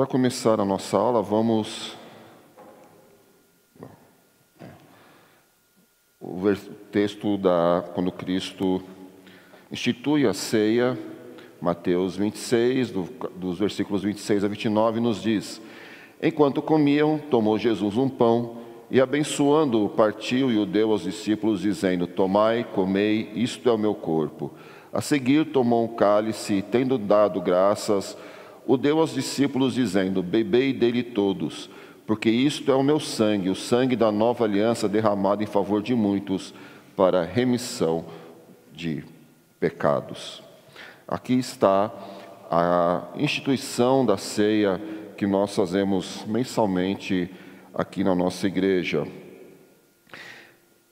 Para começar a nossa aula, vamos. O texto da quando Cristo institui a ceia, Mateus 26, do, dos versículos 26 a 29, nos diz: Enquanto comiam, tomou Jesus um pão e, abençoando-o, partiu e o deu aos discípulos, dizendo: Tomai, comei, isto é o meu corpo. A seguir, tomou um cálice e, tendo dado graças, o deu aos discípulos, dizendo: Bebei dele todos, porque isto é o meu sangue, o sangue da nova aliança derramado em favor de muitos, para remissão de pecados. Aqui está a instituição da ceia que nós fazemos mensalmente aqui na nossa igreja.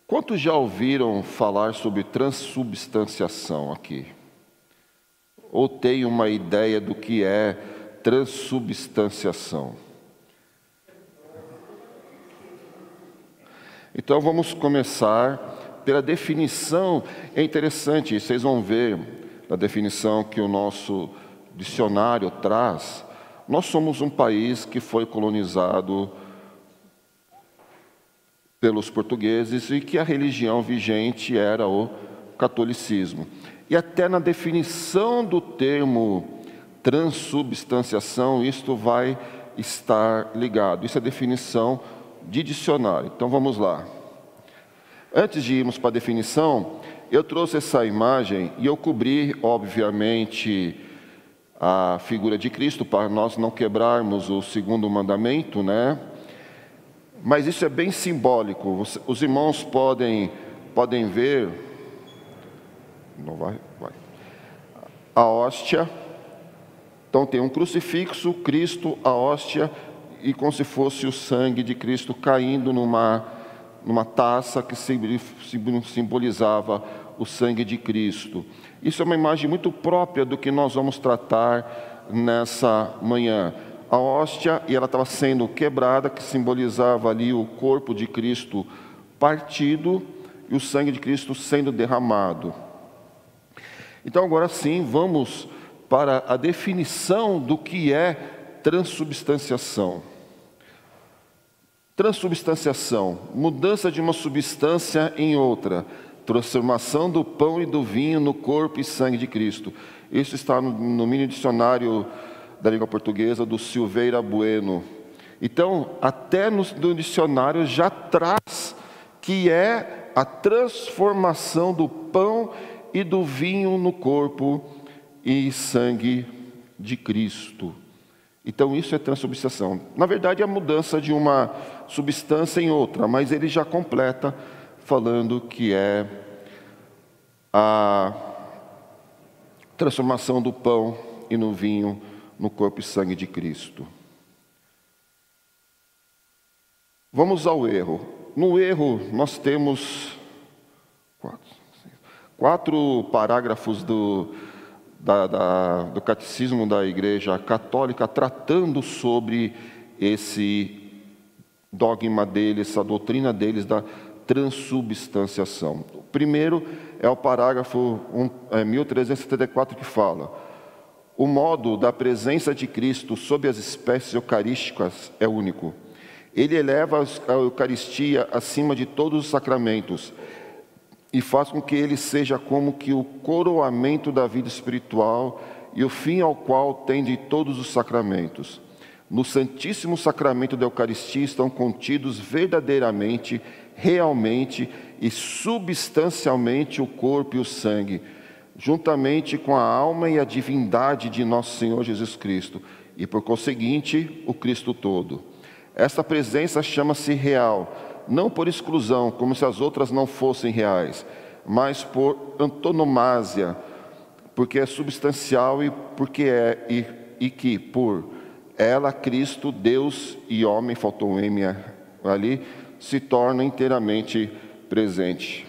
Quantos já ouviram falar sobre transubstanciação aqui? Ou tem uma ideia do que é transubstanciação? Então vamos começar pela definição. É interessante, vocês vão ver na definição que o nosso dicionário traz. Nós somos um país que foi colonizado pelos portugueses e que a religião vigente era o catolicismo. E até na definição do termo transubstanciação, isto vai estar ligado. Isso é definição de dicionário. Então vamos lá. Antes de irmos para a definição, eu trouxe essa imagem e eu cobri, obviamente, a figura de Cristo para nós não quebrarmos o segundo mandamento, né? Mas isso é bem simbólico. Os irmãos podem, podem ver. Não vai, vai. A hóstia. Então tem um crucifixo, Cristo, a hóstia, e como se fosse o sangue de Cristo caindo numa, numa taça que simbolizava o sangue de Cristo. Isso é uma imagem muito própria do que nós vamos tratar nessa manhã a hóstia e ela estava sendo quebrada, que simbolizava ali o corpo de Cristo partido e o sangue de Cristo sendo derramado. Então, agora sim, vamos para a definição do que é transubstanciação. Transubstanciação, mudança de uma substância em outra, transformação do pão e do vinho no corpo e sangue de Cristo. Isso está no, no mini dicionário da língua portuguesa do Silveira Bueno. Então, até no, no dicionário já traz que é a transformação do pão e do vinho no corpo e sangue de Cristo. Então, isso é transubstanciação. Na verdade, é a mudança de uma substância em outra, mas ele já completa falando que é a transformação do pão e no vinho no corpo e sangue de Cristo. Vamos ao erro. No erro, nós temos quatro parágrafos do, da, da, do catecismo da Igreja Católica tratando sobre esse dogma deles, essa doutrina deles da transubstanciação. O primeiro é o parágrafo 1374 é, que fala: o modo da presença de Cristo sob as espécies eucarísticas é único. Ele eleva a Eucaristia acima de todos os sacramentos e faz com que ele seja como que o coroamento da vida espiritual e o fim ao qual tende todos os sacramentos. No Santíssimo Sacramento da Eucaristia estão contidos verdadeiramente, realmente e substancialmente o corpo e o sangue juntamente com a alma e a divindade de nosso Senhor Jesus Cristo, e por conseguinte, o Cristo todo. Esta presença chama-se real, não por exclusão, como se as outras não fossem reais, mas por antonomásia, porque é substancial e porque é e, e que por ela Cristo, Deus e homem, faltou um M ali, se torna inteiramente presente.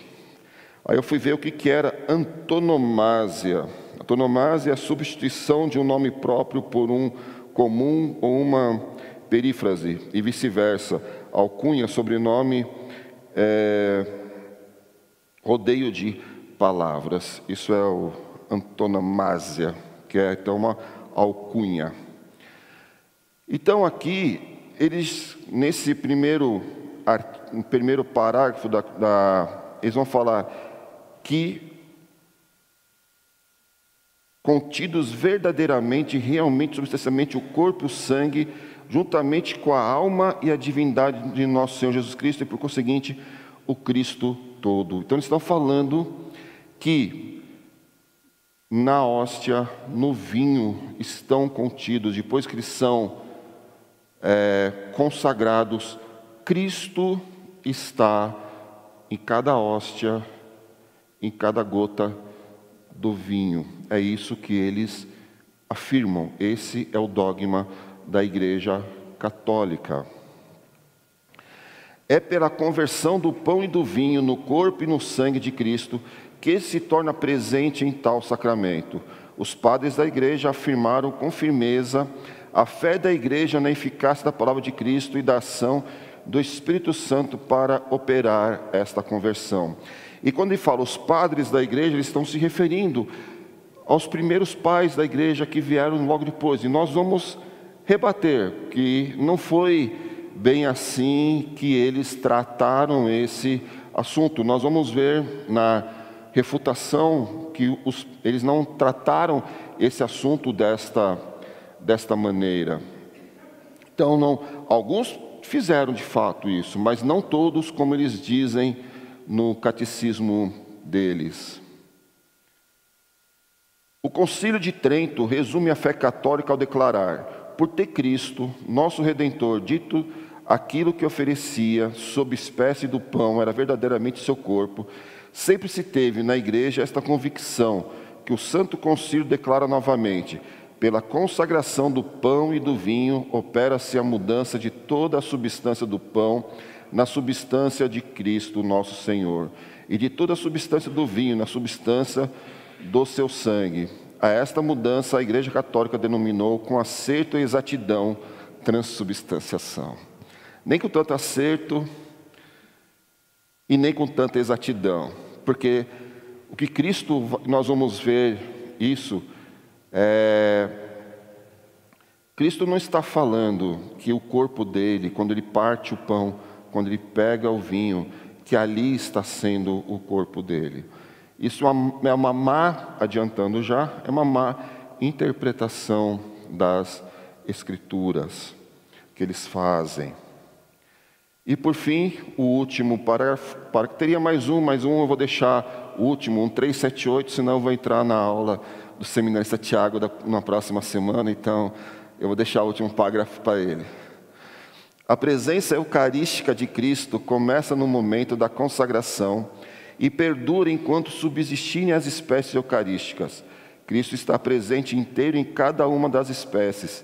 Aí eu fui ver o que, que era antonomásia. Antonomásia é a substituição de um nome próprio por um comum ou uma perífrase, e vice-versa. Alcunha, sobrenome, é, rodeio de palavras. Isso é o antonomásia, que é então uma alcunha. Então aqui, eles, nesse primeiro, primeiro parágrafo da, da, eles vão falar que contidos verdadeiramente, realmente, substancialmente o corpo o sangue, juntamente com a alma e a divindade de nosso Senhor Jesus Cristo, e por conseguinte, o Cristo todo. Então, eles estão falando que na hóstia, no vinho, estão contidos, depois que eles são é, consagrados, Cristo está em cada hóstia, em cada gota do vinho. É isso que eles afirmam. Esse é o dogma da Igreja Católica. É pela conversão do pão e do vinho no corpo e no sangue de Cristo que se torna presente em tal sacramento. Os padres da Igreja afirmaram com firmeza a fé da igreja na eficácia da palavra de Cristo e da ação do Espírito Santo para operar esta conversão. E quando ele fala os padres da igreja, eles estão se referindo aos primeiros pais da igreja que vieram logo depois. E nós vamos rebater que não foi bem assim que eles trataram esse assunto. Nós vamos ver na refutação que os, eles não trataram esse assunto desta desta maneira. Então, não, alguns fizeram de fato isso, mas não todos, como eles dizem no catecismo deles. O Concílio de Trento resume a fé católica ao declarar: por ter Cristo, nosso Redentor, dito aquilo que oferecia sob espécie do pão era verdadeiramente seu corpo, sempre se teve na igreja esta convicção que o Santo Concílio declara novamente: pela consagração do pão e do vinho, opera-se a mudança de toda a substância do pão na substância de Cristo, nosso Senhor, e de toda a substância do vinho na substância do seu sangue. A esta mudança a Igreja Católica denominou com acerto e exatidão transubstanciação. Nem com tanto acerto e nem com tanta exatidão, porque o que Cristo, nós vamos ver isso é, Cristo não está falando que o corpo dele, quando ele parte o pão, quando ele pega o vinho, que ali está sendo o corpo dele. Isso é uma má, adiantando já, é uma má interpretação das Escrituras que eles fazem. E por fim, o último parágrafo, teria mais um, mais um eu vou deixar o último, um 378, senão eu vou entrar na aula do seminarista Tiago na próxima semana, então eu vou deixar o último parágrafo para ele. A presença eucarística de Cristo começa no momento da consagração e perdura enquanto subsistirem as espécies eucarísticas. Cristo está presente inteiro em cada uma das espécies,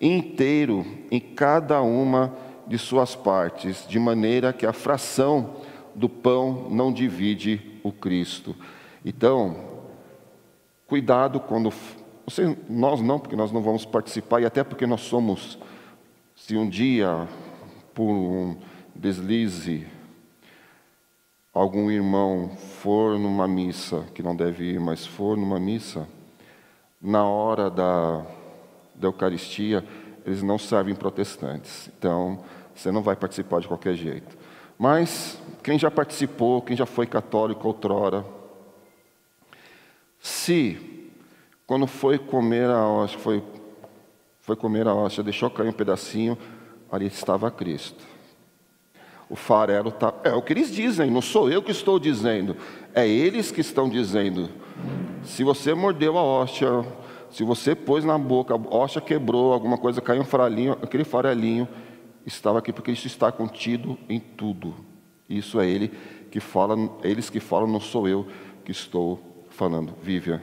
inteiro em cada uma de suas partes, de maneira que a fração do pão não divide o Cristo. Então, Cuidado quando. Você, nós não, porque nós não vamos participar, e até porque nós somos, se um dia, por um deslize, algum irmão for numa missa, que não deve ir, mas for numa missa, na hora da, da Eucaristia, eles não servem protestantes. Então, você não vai participar de qualquer jeito. Mas, quem já participou, quem já foi católico outrora, se, quando foi comer a hóstia, foi, foi comer a hóstia, deixou cair um pedacinho, ali estava Cristo. O farelo está. É o que eles dizem, não sou eu que estou dizendo, é eles que estão dizendo. Se você mordeu a hóstia, se você pôs na boca, a hóstia quebrou, alguma coisa caiu um farelinho, aquele farelinho estava aqui porque isso está contido em tudo. Isso é ele que fala, eles que falam, não sou eu que estou falando, Vívia.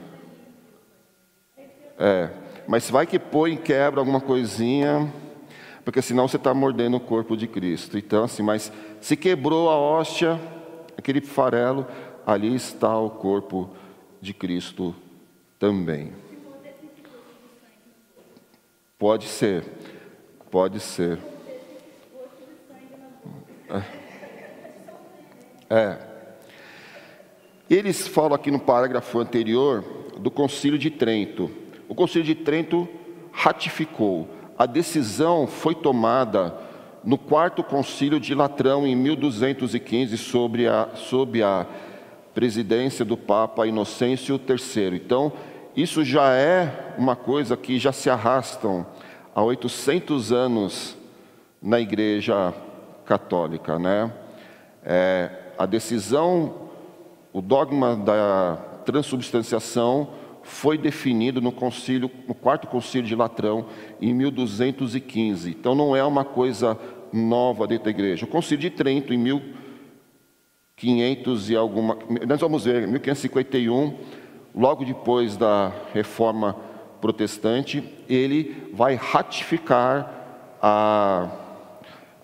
É, mas vai que põe, quebra alguma coisinha, porque senão você está mordendo o corpo de Cristo. Então, assim, mas se quebrou a hóstia, aquele farelo, ali está o corpo de Cristo também. Pode ser, pode ser. É. Eles falam aqui no parágrafo anterior do Concílio de Trento. O Concílio de Trento ratificou a decisão foi tomada no quarto concílio de Latrão, em 1215, sobre a, sob a presidência do Papa Inocêncio III. Então, isso já é uma coisa que já se arrastam há 800 anos na Igreja Católica, né? É, a decisão, o dogma da transubstanciação foi definido no concílio, no quarto concílio de Latrão, em 1215. Então não é uma coisa nova dentro da igreja. O concílio de Trento, em 1500 e alguma, nós vamos ver, 1551, logo depois da reforma protestante, ele vai ratificar a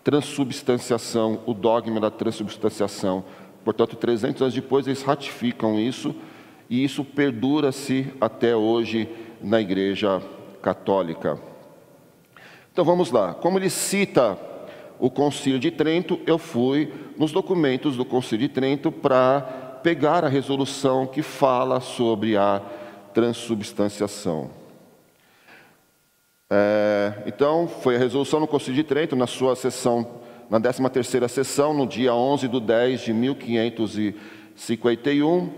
transubstanciação, o dogma da transubstanciação. Portanto, 300 anos depois, eles ratificam isso e isso perdura-se até hoje na Igreja Católica. Então vamos lá. Como ele cita o Concílio de Trento, eu fui nos documentos do Concílio de Trento para pegar a resolução que fala sobre a transubstanciação. É, então, foi a resolução no Concílio de Trento, na sua sessão, na 13ª sessão, no dia 11 de 10 de 1551,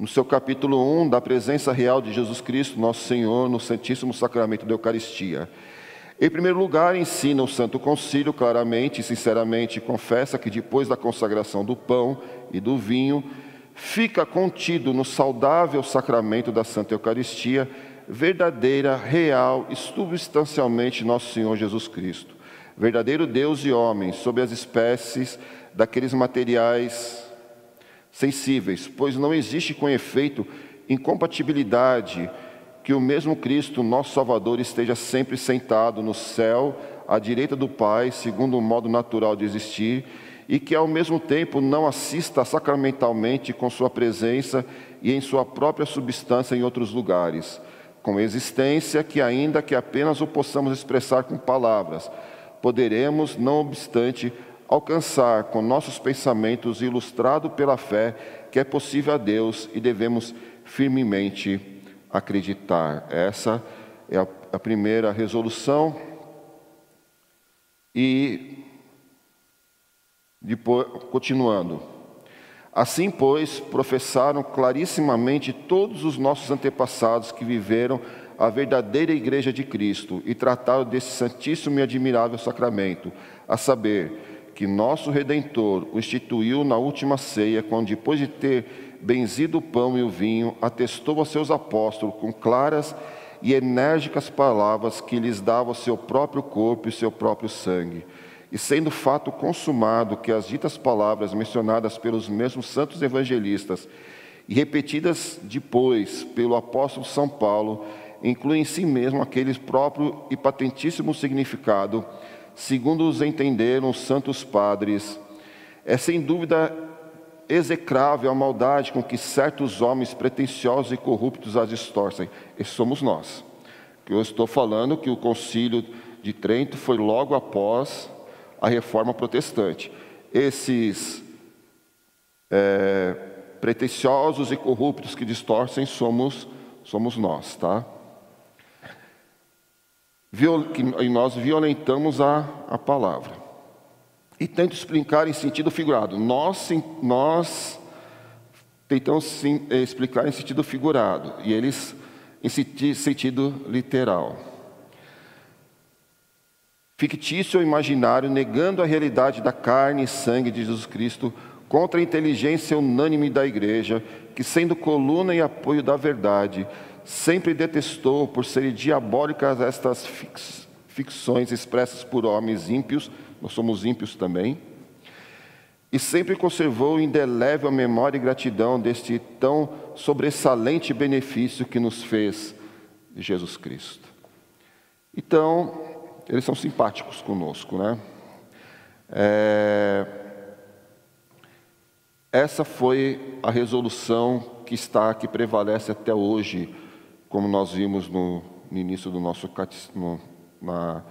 no seu capítulo 1, da presença real de Jesus Cristo, nosso Senhor, no Santíssimo Sacramento da Eucaristia. Em primeiro lugar, ensina o Santo Concílio claramente e sinceramente confessa que depois da consagração do pão e do vinho, fica contido no saudável sacramento da Santa Eucaristia, verdadeira, real e substancialmente nosso Senhor Jesus Cristo, verdadeiro Deus e homem, sob as espécies daqueles materiais sensíveis, pois não existe com efeito incompatibilidade que o mesmo Cristo, nosso Salvador, esteja sempre sentado no céu, à direita do Pai, segundo o modo natural de existir, e que ao mesmo tempo não assista sacramentalmente com sua presença e em sua própria substância em outros lugares, com existência que ainda que apenas o possamos expressar com palavras, poderemos, não obstante, alcançar com nossos pensamentos, ilustrado pela fé, que é possível a Deus e devemos firmemente acreditar. Essa é a, a primeira resolução. E depois, continuando. Assim, pois, professaram clarissimamente todos os nossos antepassados que viveram a verdadeira igreja de Cristo e trataram desse santíssimo e admirável sacramento, a saber, que nosso Redentor o instituiu na última ceia, quando, depois de ter benzido o pão e o vinho, atestou a seus apóstolos com claras e enérgicas palavras que lhes dava o seu próprio corpo e o seu próprio sangue. E sendo fato consumado que as ditas palavras mencionadas pelos mesmos santos evangelistas e repetidas depois pelo apóstolo São Paulo, incluem em si mesmo aquele próprio e patentíssimo significado segundo os entenderam os santos padres, é sem dúvida execrável a maldade com que certos homens pretensiosos e corruptos as distorcem. E somos nós. Que eu estou falando que o concílio de Trento foi logo após a reforma protestante. Esses é, pretensiosos e corruptos que distorcem somos, somos nós, tá? E nós violentamos a, a palavra. E tento explicar em sentido figurado. Nós, nós tentamos sim, eh, explicar em sentido figurado, e eles em sentido literal. Fictício ou imaginário, negando a realidade da carne e sangue de Jesus Cristo contra a inteligência unânime da igreja, que, sendo coluna e apoio da verdade, sempre detestou por serem diabólicas estas ficções expressas por homens ímpios, nós somos ímpios também, e sempre conservou indelével a memória e gratidão deste tão sobressalente benefício que nos fez Jesus Cristo. Então, eles são simpáticos conosco, né? É... Essa foi a resolução que está, que prevalece até hoje como nós vimos no, no início do nosso catecismo, na,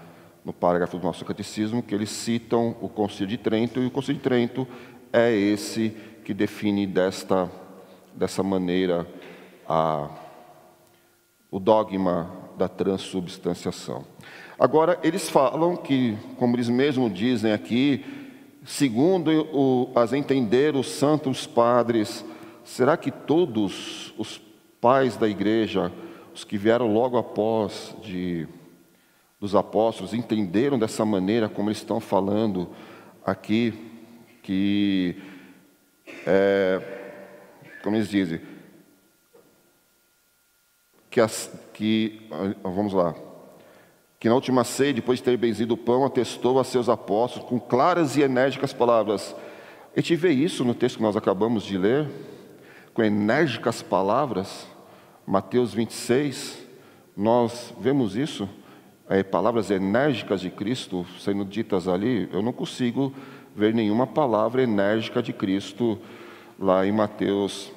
no parágrafo do nosso catecismo, que eles citam o Concílio de Trento, e o Concílio de Trento é esse que define desta, dessa maneira a, o dogma da transubstanciação. Agora, eles falam que, como eles mesmos dizem aqui, segundo o, as entender os santos padres, será que todos os pais da igreja, os que vieram logo após de, dos apóstolos, entenderam dessa maneira como eles estão falando aqui, que, é, como eles dizem, que, as, que vamos lá, que na última ceia, depois de ter benzido o pão, atestou a seus apóstolos com claras e enérgicas palavras. A gente vê isso no texto que nós acabamos de ler, com enérgicas palavras, Mateus 26, nós vemos isso, é, palavras enérgicas de Cristo sendo ditas ali, eu não consigo ver nenhuma palavra enérgica de Cristo lá em Mateus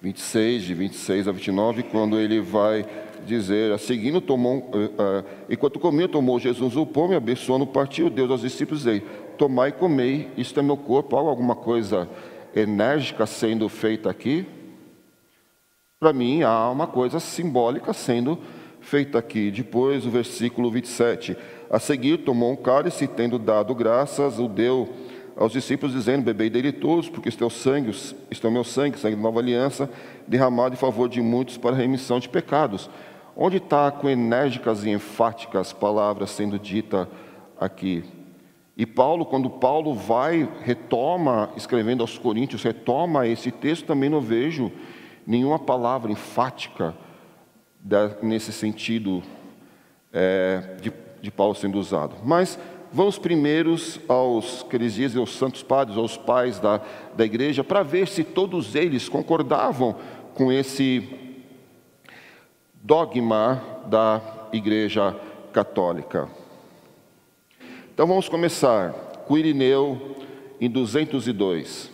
26, de 26 a 29, quando ele vai dizer, seguindo, tomou, uh, uh, enquanto comia, tomou Jesus o pão e abençoando, partiu, Deus aos discípulos, dizendo, tomai e comei, isto é meu corpo, há alguma coisa enérgica sendo feita aqui? Para mim, há uma coisa simbólica sendo feita aqui. Depois, o versículo 27, a seguir, tomou um cálice, tendo dado graças, o deu aos discípulos, dizendo: Bebei dele todos, porque este é o sangue, este é o meu sangue, sangue de nova aliança, derramado em favor de muitos para remissão de pecados. Onde está com enérgicas e enfáticas palavras sendo dita aqui? E Paulo, quando Paulo vai, retoma, escrevendo aos Coríntios, retoma esse texto, também não vejo nenhuma palavra enfática nesse sentido é, de, de Paulo sendo usado. Mas vamos primeiros aos, que eles dizem, aos santos padres, aos pais da, da igreja, para ver se todos eles concordavam com esse dogma da Igreja Católica. Então vamos começar com Irineu em 202.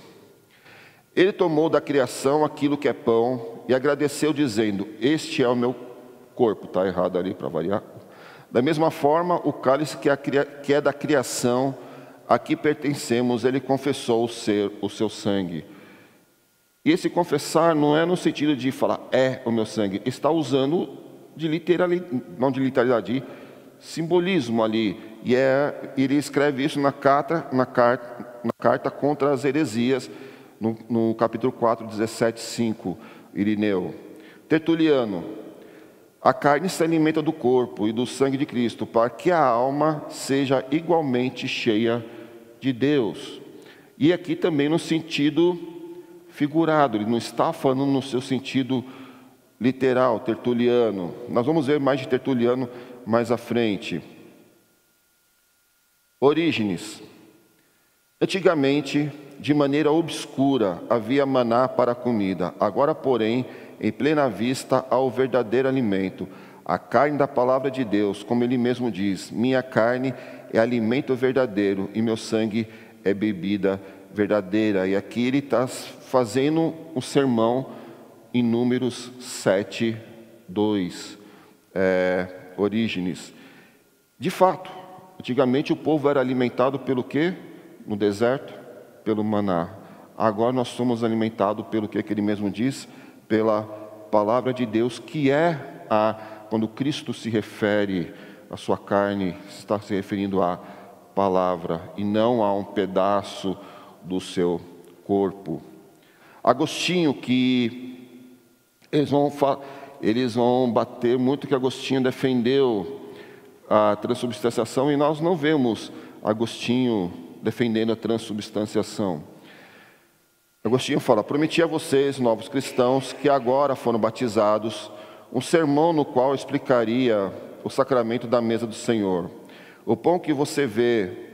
Ele tomou da criação aquilo que é pão e agradeceu, dizendo: Este é o meu corpo. Está errado ali para variar. Da mesma forma, o cálice é, que é da criação, a que pertencemos, ele confessou ser o seu sangue. E esse confessar não é no sentido de falar, é o meu sangue. Está usando de literalidade, não de literalidade, de simbolismo ali. E é, ele escreve isso na carta, na carta, na carta contra as heresias, no, no capítulo 4, 17, 5, Irineu. Tertuliano, a carne se alimenta do corpo e do sangue de Cristo, para que a alma seja igualmente cheia de Deus. E aqui também no sentido figurado, ele não está falando no seu sentido literal, tertuliano. Nós vamos ver mais de tertuliano mais à frente. Orígenes. Antigamente, de maneira obscura, havia maná para a comida. Agora, porém, em plena vista, há o verdadeiro alimento, a carne da palavra de Deus, como ele mesmo diz: Minha carne é alimento verdadeiro e meu sangue é bebida verdadeira. E aqui ele está fazendo um sermão em Números 7, 2, é, Orígenes. De fato, antigamente o povo era alimentado pelo quê? No deserto? Pelo maná. Agora nós somos alimentados pelo que, que ele mesmo diz? Pela palavra de Deus, que é a, quando Cristo se refere à sua carne, está se referindo à palavra e não a um pedaço do seu corpo. Agostinho, que eles vão, eles vão bater muito que Agostinho defendeu a transubstanciação e nós não vemos Agostinho defendendo a transubstanciação. Agostinho fala: Prometi a vocês, novos cristãos, que agora foram batizados, um sermão no qual explicaria o sacramento da mesa do Senhor. O pão que você vê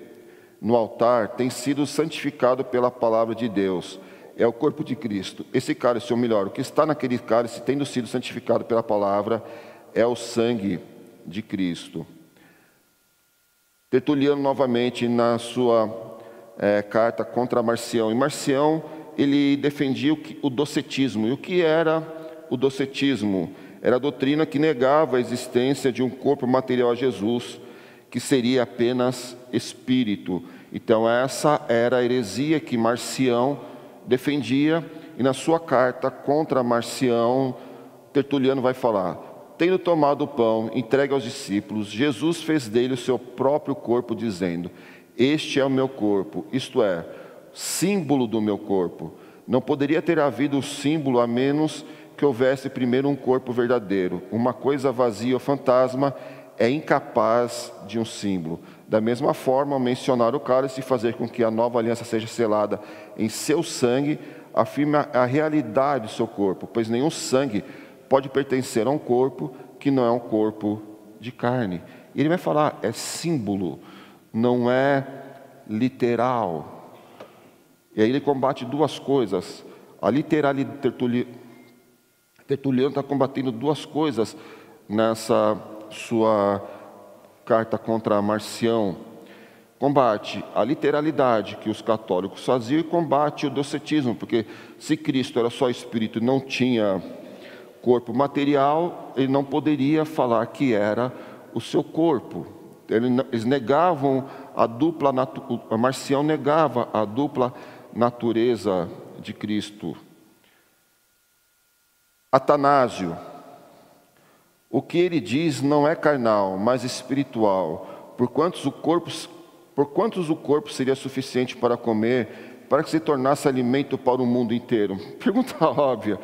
no altar tem sido santificado pela palavra de Deus é o corpo de Cristo. Esse cálice, ou melhor, o que está naquele cálice, tendo sido santificado pela palavra, é o sangue de Cristo. Tertuliano, novamente, na sua é, carta contra Marcião. E Marcião, ele defendia o, que, o docetismo. E o que era o docetismo? Era a doutrina que negava a existência de um corpo material a Jesus, que seria apenas espírito. Então, essa era a heresia que Marcião defendia, e na sua carta contra Marcião, Tertuliano vai falar: tendo tomado o pão, entregue aos discípulos, Jesus fez dele o seu próprio corpo, dizendo: Este é o meu corpo, isto é, símbolo do meu corpo. Não poderia ter havido um símbolo a menos que houvesse primeiro um corpo verdadeiro. Uma coisa vazia ou fantasma é incapaz de um símbolo. Da mesma forma, mencionar o cálice e fazer com que a nova aliança seja selada em seu sangue afirma a realidade do seu corpo, pois nenhum sangue pode pertencer a um corpo que não é um corpo de carne. E ele vai falar, é símbolo, não é literal. E aí ele combate duas coisas. A literalidade, Tertuliano está combatendo duas coisas nessa sua carta contra Marcião. Combate a literalidade que os católicos faziam e combate o docetismo, porque se Cristo era só espírito e não tinha corpo material, ele não poderia falar que era o seu corpo. Eles negavam a dupla, a Marcião negava a dupla natureza de Cristo. Atanásio, o que ele diz não é carnal, mas espiritual. Por quantos o corpo, por quantos o corpo seria suficiente para comer, para que se tornasse alimento para o mundo inteiro? Pergunta óbvia.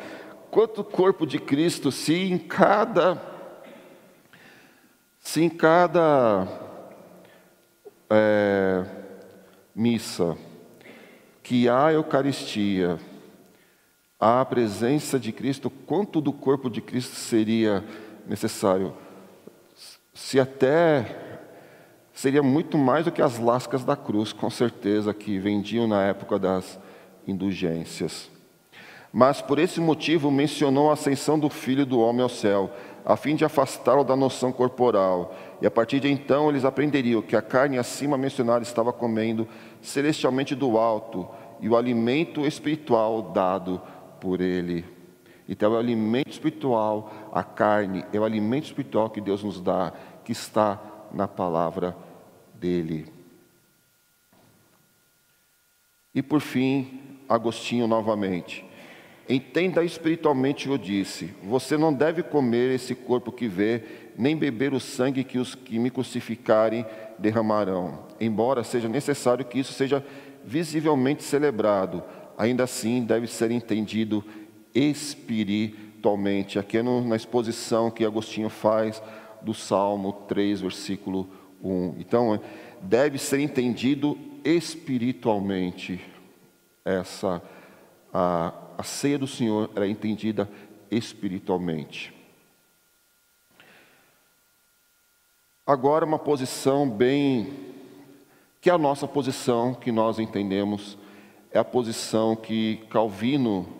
Quanto corpo de Cristo se em cada se em cada é, missa que há Eucaristia, há a presença de Cristo, quanto do corpo de Cristo seria necessário. Se até seria muito mais do que as lascas da cruz, com certeza, que vendiam na época das indulgências. Mas por esse motivo mencionou a ascensão do Filho do Homem ao céu, a fim de afastá-lo da noção corporal. E a partir de então eles aprenderiam que a carne acima mencionada estava comendo celestialmente do alto, e o alimento espiritual dado por ele. Então, é o alimento espiritual, a carne, é o alimento espiritual que Deus nos dá, que está na palavra dele. E por fim, Agostinho novamente. Entenda espiritualmente o que eu disse. Você não deve comer esse corpo que vê, nem beber o sangue que os que me crucificarem derramarão. Embora seja necessário que isso seja visivelmente celebrado, ainda assim deve ser entendido espiritualmente. Aqui é na exposição que Agostinho faz do Salmo 3, versículo 1. Então, deve ser entendido espiritualmente. Essa a, a ceia do Senhor era entendida espiritualmente. Agora, uma posição bem. que é a nossa posição, que nós entendemos, é a posição que Calvino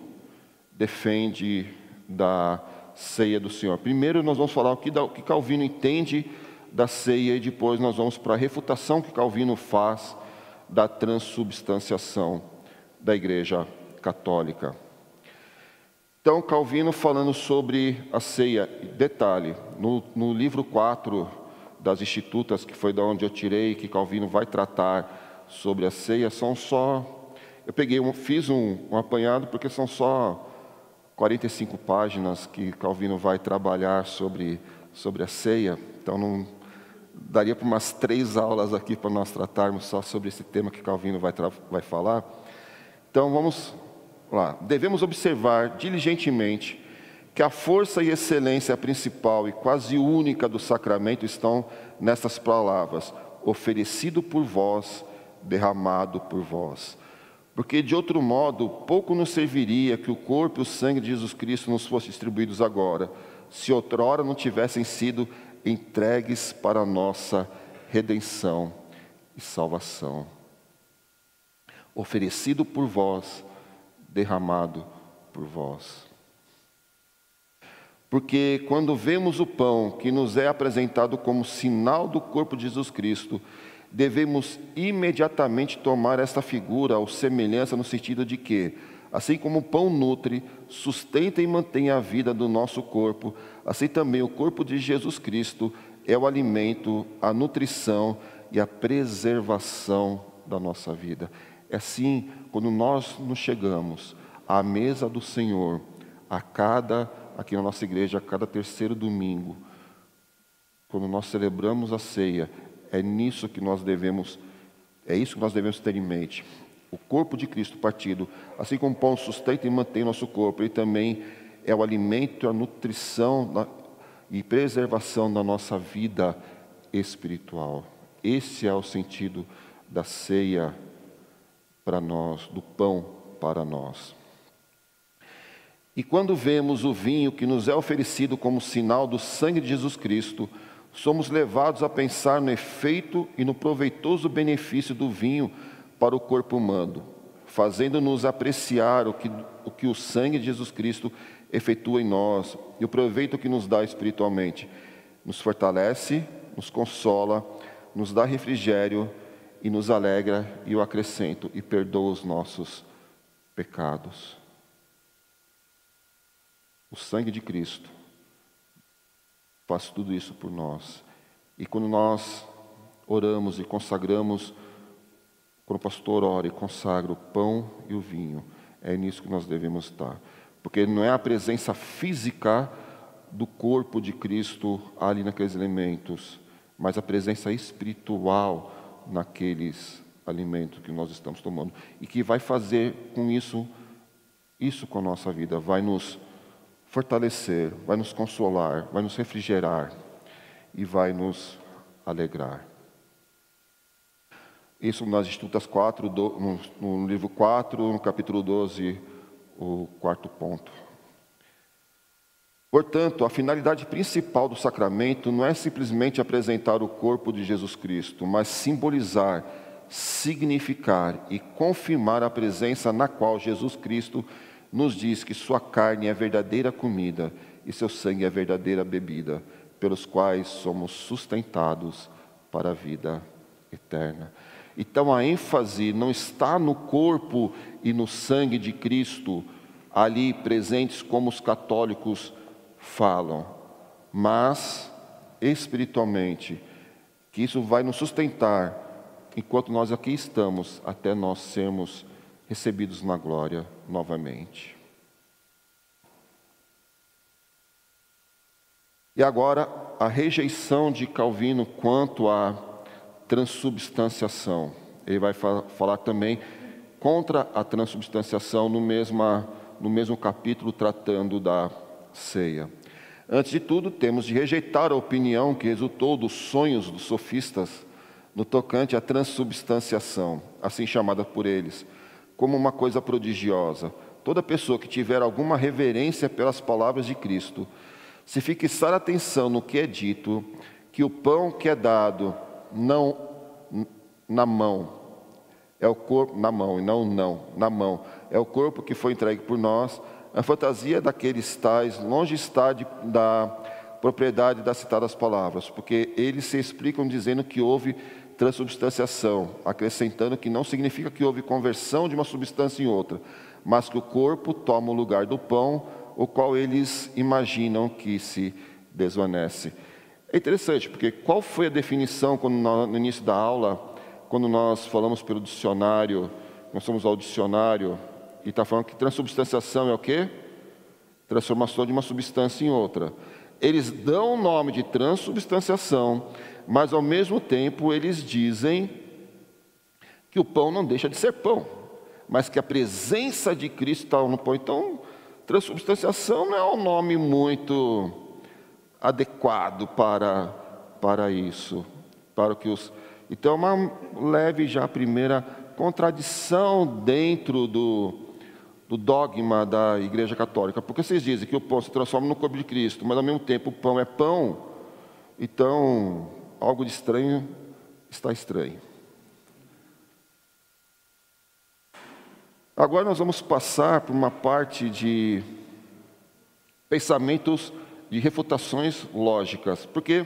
defende da ceia do Senhor. Primeiro nós vamos falar o que, Calvino entende da ceia e depois nós vamos para a refutação que Calvino faz da transubstanciação da Igreja Católica. Então, Calvino falando sobre a ceia, detalhe, no, no livro 4 das Institutas, que foi da onde eu tirei, que Calvino vai tratar sobre a ceia, são só. Eu peguei, um, fiz um, um apanhado porque são só 45 páginas que Calvino vai trabalhar sobre, sobre a ceia, então não daria para umas três aulas aqui para nós tratarmos só sobre esse tema que Calvino vai, vai falar. Então vamos lá. Devemos observar diligentemente que a força e excelência principal e quase única do sacramento estão nessas palavras: oferecido por vós, derramado por vós porque de outro modo pouco nos serviria que o corpo e o sangue de Jesus Cristo nos fossem distribuídos agora, se outrora não tivessem sido entregues para a nossa redenção e salvação. Oferecido por vós, derramado por vós. Porque quando vemos o pão que nos é apresentado como sinal do corpo de Jesus Cristo, devemos imediatamente tomar esta figura ou semelhança no sentido de que, assim como o pão nutre, sustenta e mantém a vida do nosso corpo, assim também o corpo de Jesus Cristo é o alimento, a nutrição e a preservação da nossa vida. É assim, quando nós nos chegamos à mesa do Senhor, a cada aqui na nossa igreja a cada terceiro domingo, quando nós celebramos a ceia, é nisso que nós devemos, é isso que nós devemos ter em mente. O corpo de Cristo partido, assim como o pão sustenta e mantém nosso corpo, ele também é o alimento, a nutrição e preservação da nossa vida espiritual. Esse é o sentido da ceia para nós, do pão para nós. E quando vemos o vinho que nos é oferecido como sinal do sangue de Jesus Cristo, somos levados a pensar no efeito e no proveitoso benefício do vinho para o corpo humano, fazendo-nos apreciar o que, o que o sangue de Jesus Cristo efetua em nós e o proveito que nos dá espiritualmente. Nos fortalece, nos consola, nos dá refrigério e nos alegra e o acrescento e perdoa os nossos pecados. O sangue de Cristo faz tudo isso por nós. E quando nós oramos e consagramos, quando o pastor ora e consagra o pão e o vinho, é nisso que nós devemos estar. Porque não é a presença física do corpo de Cristo ali naqueles elementos, mas a presença espiritual naqueles alimentos que nós estamos tomando e que vai fazer com isso isso com a nossa vida, vai nos fortalecer, vai nos consolar, vai nos refrigerar e vai nos alegrar. Isso nas Institutas 4, do, no, no livro 4, no capítulo 12, o quarto ponto. Portanto, a finalidade principal do sacramento não é simplesmente apresentar o corpo de Jesus Cristo, mas simbolizar, significar e confirmar a presença na qual Jesus Cristo nos diz que sua carne é verdadeira comida e seu sangue é verdadeira bebida, pelos quais somos sustentados para a vida eterna. Então a ênfase não está no corpo e no sangue de Cristo ali presentes como os católicos falam, mas espiritualmente, que isso vai nos sustentar enquanto nós aqui estamos, até nós sermos recebidos na glória novamente. E agora, a rejeição de Calvino quanto à transubstanciação. Ele vai falar também contra a transubstanciação no, mesma, no mesmo capítulo, tratando da ceia. Antes de tudo, temos de rejeitar a opinião que resultou dos sonhos dos sofistas no tocante à transubstanciação, assim chamada por eles, como uma coisa prodigiosa. Toda pessoa que tiver alguma reverência pelas palavras de Cristo, se fixar atenção no que é dito, que o pão que é dado não na mão é o corpo na mão e não não na mão é o corpo que foi entregue por nós a fantasia daqueles tais longe está de, da propriedade das citadas palavras, porque eles se explicam dizendo que houve transubstanciação, acrescentando que não significa que houve conversão de uma substância em outra, mas que o corpo toma o lugar do pão, o qual eles imaginam que se desvanece. É interessante, porque qual foi a definição quando no início da aula, quando nós falamos pelo dicionário, nós somos ao dicionário, e está falando que transubstanciação é o quê? Transformação de uma substância em outra. Eles dão o nome de transubstanciação, mas ao mesmo tempo eles dizem que o pão não deixa de ser pão, mas que a presença de Cristo está no pão. Então, transubstanciação não é um nome muito adequado para, para isso, para que os. Então, é uma leve já a primeira contradição dentro do, do dogma da Igreja Católica, porque vocês dizem que o pão se transforma no corpo de Cristo, mas ao mesmo tempo o pão é pão, então algo de estranho está estranho. Agora nós vamos passar por uma parte de pensamentos de refutações lógicas, porque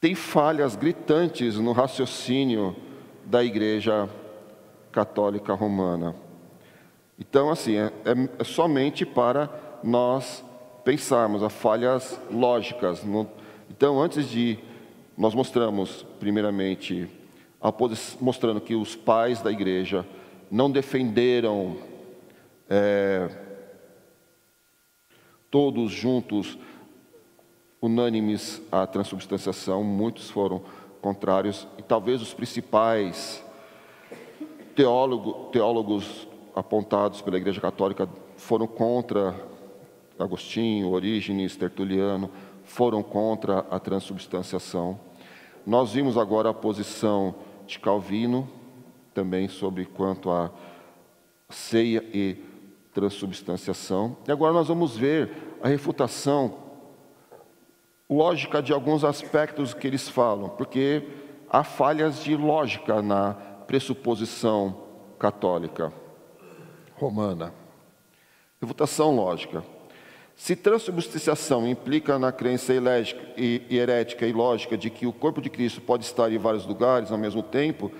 tem falhas gritantes no raciocínio da Igreja Católica Romana. Então, assim, é, é, é somente para nós pensarmos as falhas lógicas. No, então, antes de nós mostramos, primeiramente, mostrando que os pais da igreja não defenderam é, todos juntos, unânimes à transubstanciação, muitos foram contrários, e talvez os principais teólogo, teólogos apontados pela Igreja Católica foram contra Agostinho, Orígenes, Tertuliano, foram contra a transubstanciação. Nós vimos agora a posição de Calvino, também sobre quanto a ceia e transubstanciação. E agora nós vamos ver a refutação lógica de alguns aspectos que eles falam, porque há falhas de lógica na pressuposição católica romana. Refutação lógica. Se transubstanciação implica na crença herética e lógica de que o corpo de Cristo pode estar em vários lugares ao mesmo tempo,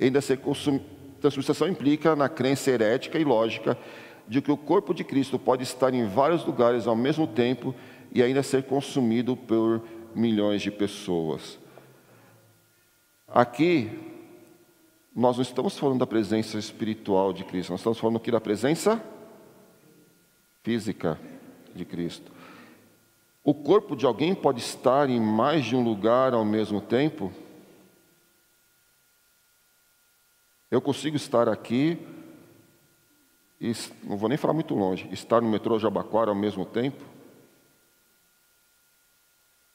ainda ser consum... transubstanciação implica na crença herética e lógica de que o corpo de Cristo pode estar em vários lugares ao mesmo tempo e ainda ser consumido por milhões de pessoas. Aqui, nós não estamos falando da presença espiritual de Cristo, nós estamos falando aqui da presença física de Cristo. O corpo de alguém pode estar em mais de um lugar ao mesmo tempo? Eu consigo estar aqui, e não vou nem falar muito longe, estar no metrô Jabaquara ao mesmo tempo?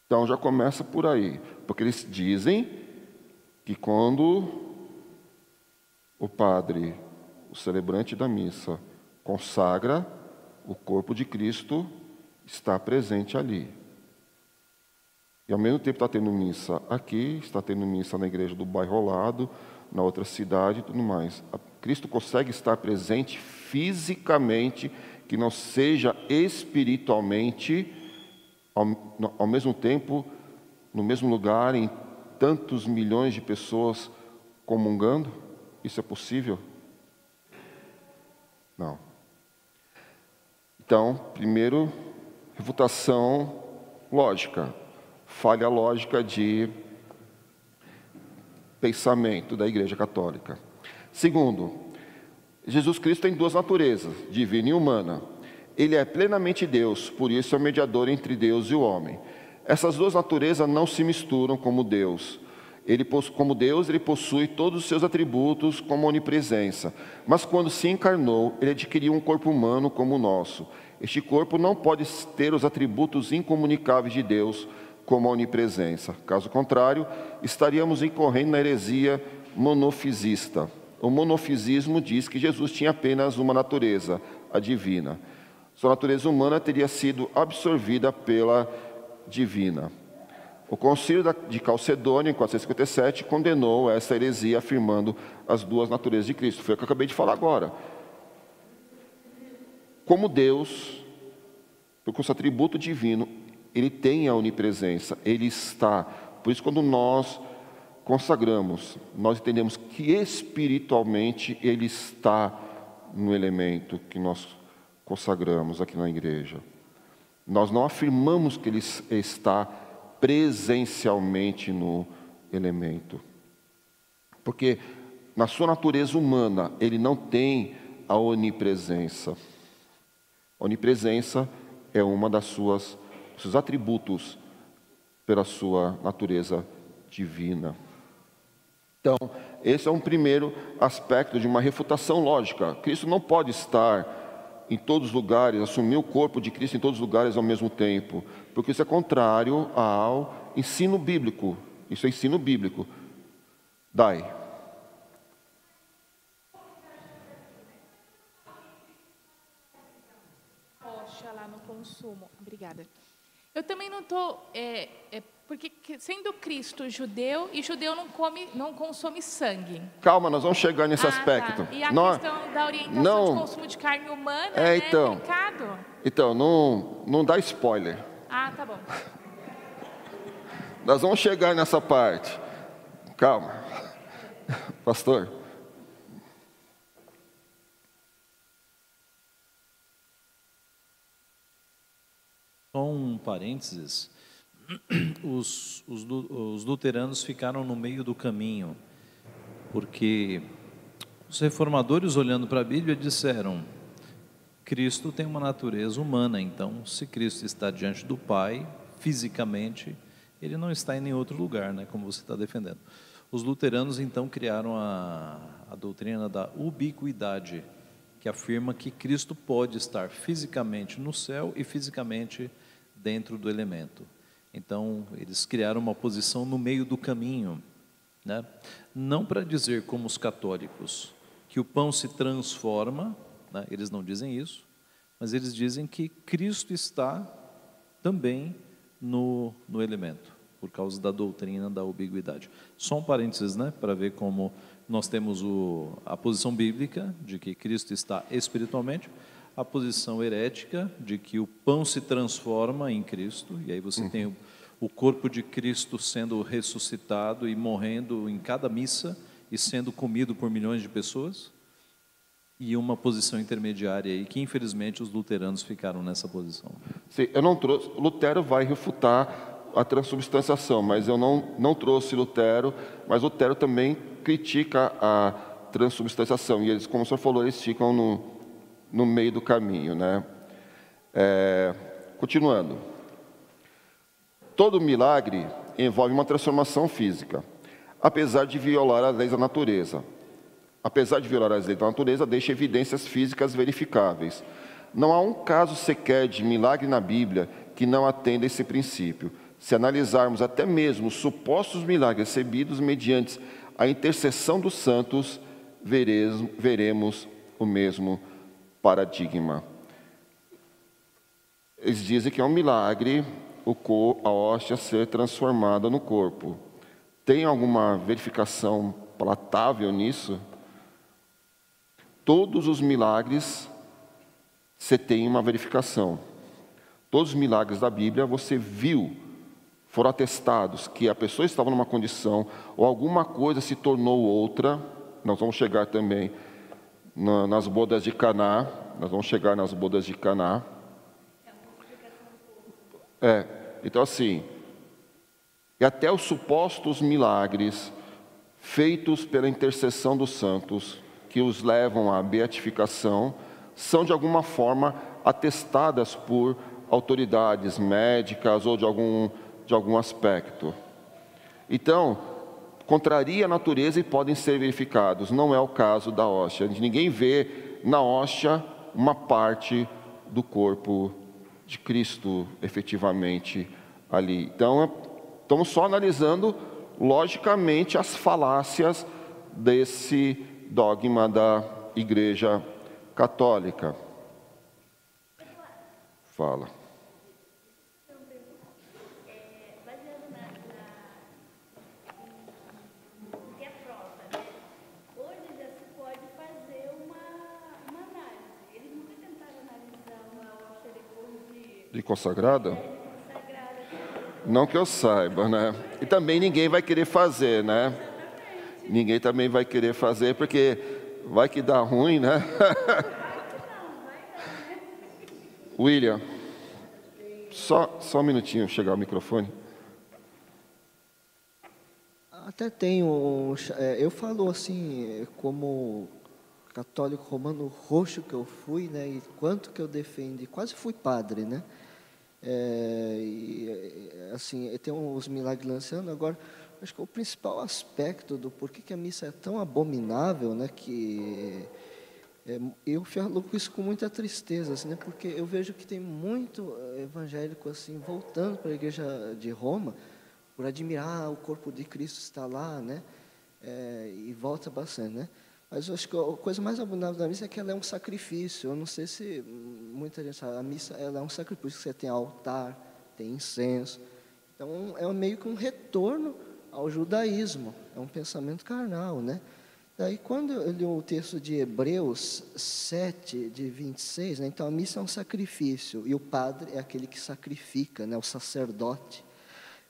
Então já começa por aí, porque eles dizem que quando o padre, o celebrante da missa, consagra o corpo de Cristo está presente ali. E ao mesmo tempo está tendo missa aqui, está tendo missa na igreja do bairro lado, na outra cidade e tudo mais. Cristo consegue estar presente fisicamente, que não seja espiritualmente, ao, ao mesmo tempo, no mesmo lugar, em tantos milhões de pessoas comungando? Isso é possível? Não. Então, primeiro, refutação lógica, falha lógica de pensamento da Igreja Católica. Segundo, Jesus Cristo tem duas naturezas, divina e humana. Ele é plenamente Deus, por isso é o mediador entre Deus e o homem. Essas duas naturezas não se misturam como Deus. Ele, como Deus, ele possui todos os seus atributos como onipresença. Mas quando se encarnou, ele adquiriu um corpo humano como o nosso. Este corpo não pode ter os atributos incomunicáveis de Deus, como a onipresença. Caso contrário, estaríamos incorrendo na heresia monofisista. O monofisismo diz que Jesus tinha apenas uma natureza, a divina. Sua natureza humana teria sido absorvida pela divina. O concílio de Calcedônia, em 457, condenou essa heresia, afirmando as duas naturezas de Cristo. Foi o que eu acabei de falar agora. Como Deus, com seu atributo divino, ele tem a onipresença, ele está. Por isso, quando nós consagramos, nós entendemos que espiritualmente ele está no elemento que nós consagramos aqui na igreja. Nós não afirmamos que ele está presencialmente no elemento. Porque na sua natureza humana, ele não tem a onipresença. A onipresença é uma das suas seus atributos pela sua natureza divina. Então, esse é um primeiro aspecto de uma refutação lógica. Cristo não pode estar em todos os lugares, assumir o corpo de Cristo em todos os lugares ao mesmo tempo, porque isso é contrário ao ensino bíblico. Isso é ensino bíblico. Dai. Poxa, lá no consumo. Obrigada. Eu também não estou. É, é, porque sendo Cristo judeu e judeu não come, não consome sangue. Calma, nós vamos chegar nesse ah, aspecto. Tá. E a não, questão da orientação não, de consumo de carne humana é, né, então, é Então, não, não dá spoiler. Ah, tá bom. Nós vamos chegar nessa parte. Calma. Pastor. Só um parênteses os, os, os luteranos ficaram no meio do caminho, porque os reformadores, olhando para a Bíblia, disseram: Cristo tem uma natureza humana, então, se Cristo está diante do Pai, fisicamente, ele não está em nenhum outro lugar, né, como você está defendendo. Os luteranos, então, criaram a, a doutrina da ubiquidade, que afirma que Cristo pode estar fisicamente no céu e fisicamente dentro do elemento. Então, eles criaram uma posição no meio do caminho, né? não para dizer, como os católicos, que o pão se transforma, né? eles não dizem isso, mas eles dizem que Cristo está também no, no elemento, por causa da doutrina da ubiguidade. Só um parênteses, né, para ver como nós temos o, a posição bíblica de que Cristo está espiritualmente, a posição herética de que o pão se transforma em Cristo, e aí você uhum. tem o, o corpo de Cristo sendo ressuscitado e morrendo em cada missa e sendo comido por milhões de pessoas, e uma posição intermediária aí que infelizmente os luteranos ficaram nessa posição. Sim, eu não trouxe. Lutero vai refutar a transubstanciação, mas eu não não trouxe Lutero, mas Lutero também critica a transubstanciação e eles, como o senhor falou, eles ficam no no meio do caminho, né? É, continuando. Todo milagre envolve uma transformação física, apesar de violar as leis da natureza. Apesar de violar as leis da natureza, deixa evidências físicas verificáveis. Não há um caso sequer de milagre na Bíblia que não atenda esse princípio. Se analisarmos até mesmo os supostos milagres recebidos mediante a intercessão dos santos, veremos o mesmo paradigma. Eles dizem que é um milagre a hóstia ser transformada no corpo. Tem alguma verificação palatável nisso? Todos os milagres você tem uma verificação. Todos os milagres da Bíblia você viu, foram atestados que a pessoa estava numa condição ou alguma coisa se tornou outra. Nós vamos chegar também na, nas bodas de Caná. Nós vamos chegar nas bodas de Caná. É, então assim, e até os supostos milagres feitos pela intercessão dos santos, que os levam à beatificação, são de alguma forma atestadas por autoridades médicas ou de algum, de algum aspecto. Então, contraria a natureza e podem ser verificados. Não é o caso da hóstia. Ninguém vê na hóstia uma parte do corpo de Cristo efetivamente ali. Então, estamos só analisando logicamente as falácias desse dogma da Igreja Católica. Fala. De consagrada? Não que eu saiba, né? E também ninguém vai querer fazer, né? Ninguém também vai querer fazer, porque vai que dá ruim, né? William, só, só um minutinho chegar o microfone. Até tenho, é, eu falo assim, como católico romano roxo que eu fui, né, e quanto que eu defendi, quase fui padre, né, é, e, assim, tem uns milagres lançando agora, acho que o principal aspecto do porquê que a missa é tão abominável, né, que é, eu falo isso com muita tristeza, assim, né, porque eu vejo que tem muito evangélico assim voltando para a igreja de Roma por admirar o corpo de Cristo está lá, né, é, e volta bastante, né. Mas acho que a coisa mais abominável da missa é que ela é um sacrifício. Eu não sei se muita gente sabe, a missa ela é um sacrifício. Você tem altar, tem incenso. Então é meio que um retorno ao judaísmo. É um pensamento carnal, né? Daí quando eu li o texto de Hebreus 7, de 26, né, então a missa é um sacrifício e o padre é aquele que sacrifica, né, o sacerdote.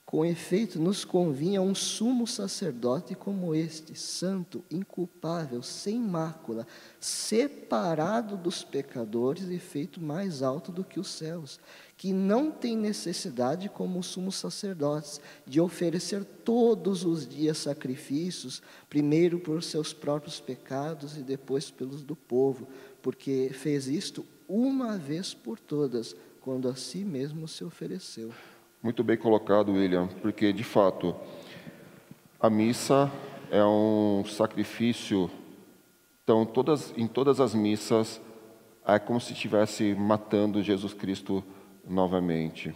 Com efeito, nos convinha um sumo sacerdote como este, santo, inculpável, sem mácula, separado dos pecadores e feito mais alto do que os céus, que não tem necessidade, como os sumos sacerdotes, de oferecer todos os dias sacrifícios, primeiro por seus próprios pecados e depois pelos do povo, porque fez isto uma vez por todas, quando a si mesmo se ofereceu. Muito bem colocado, William, porque de fato a missa é um sacrifício. Então, todas, em todas as missas é como se estivesse matando Jesus Cristo novamente.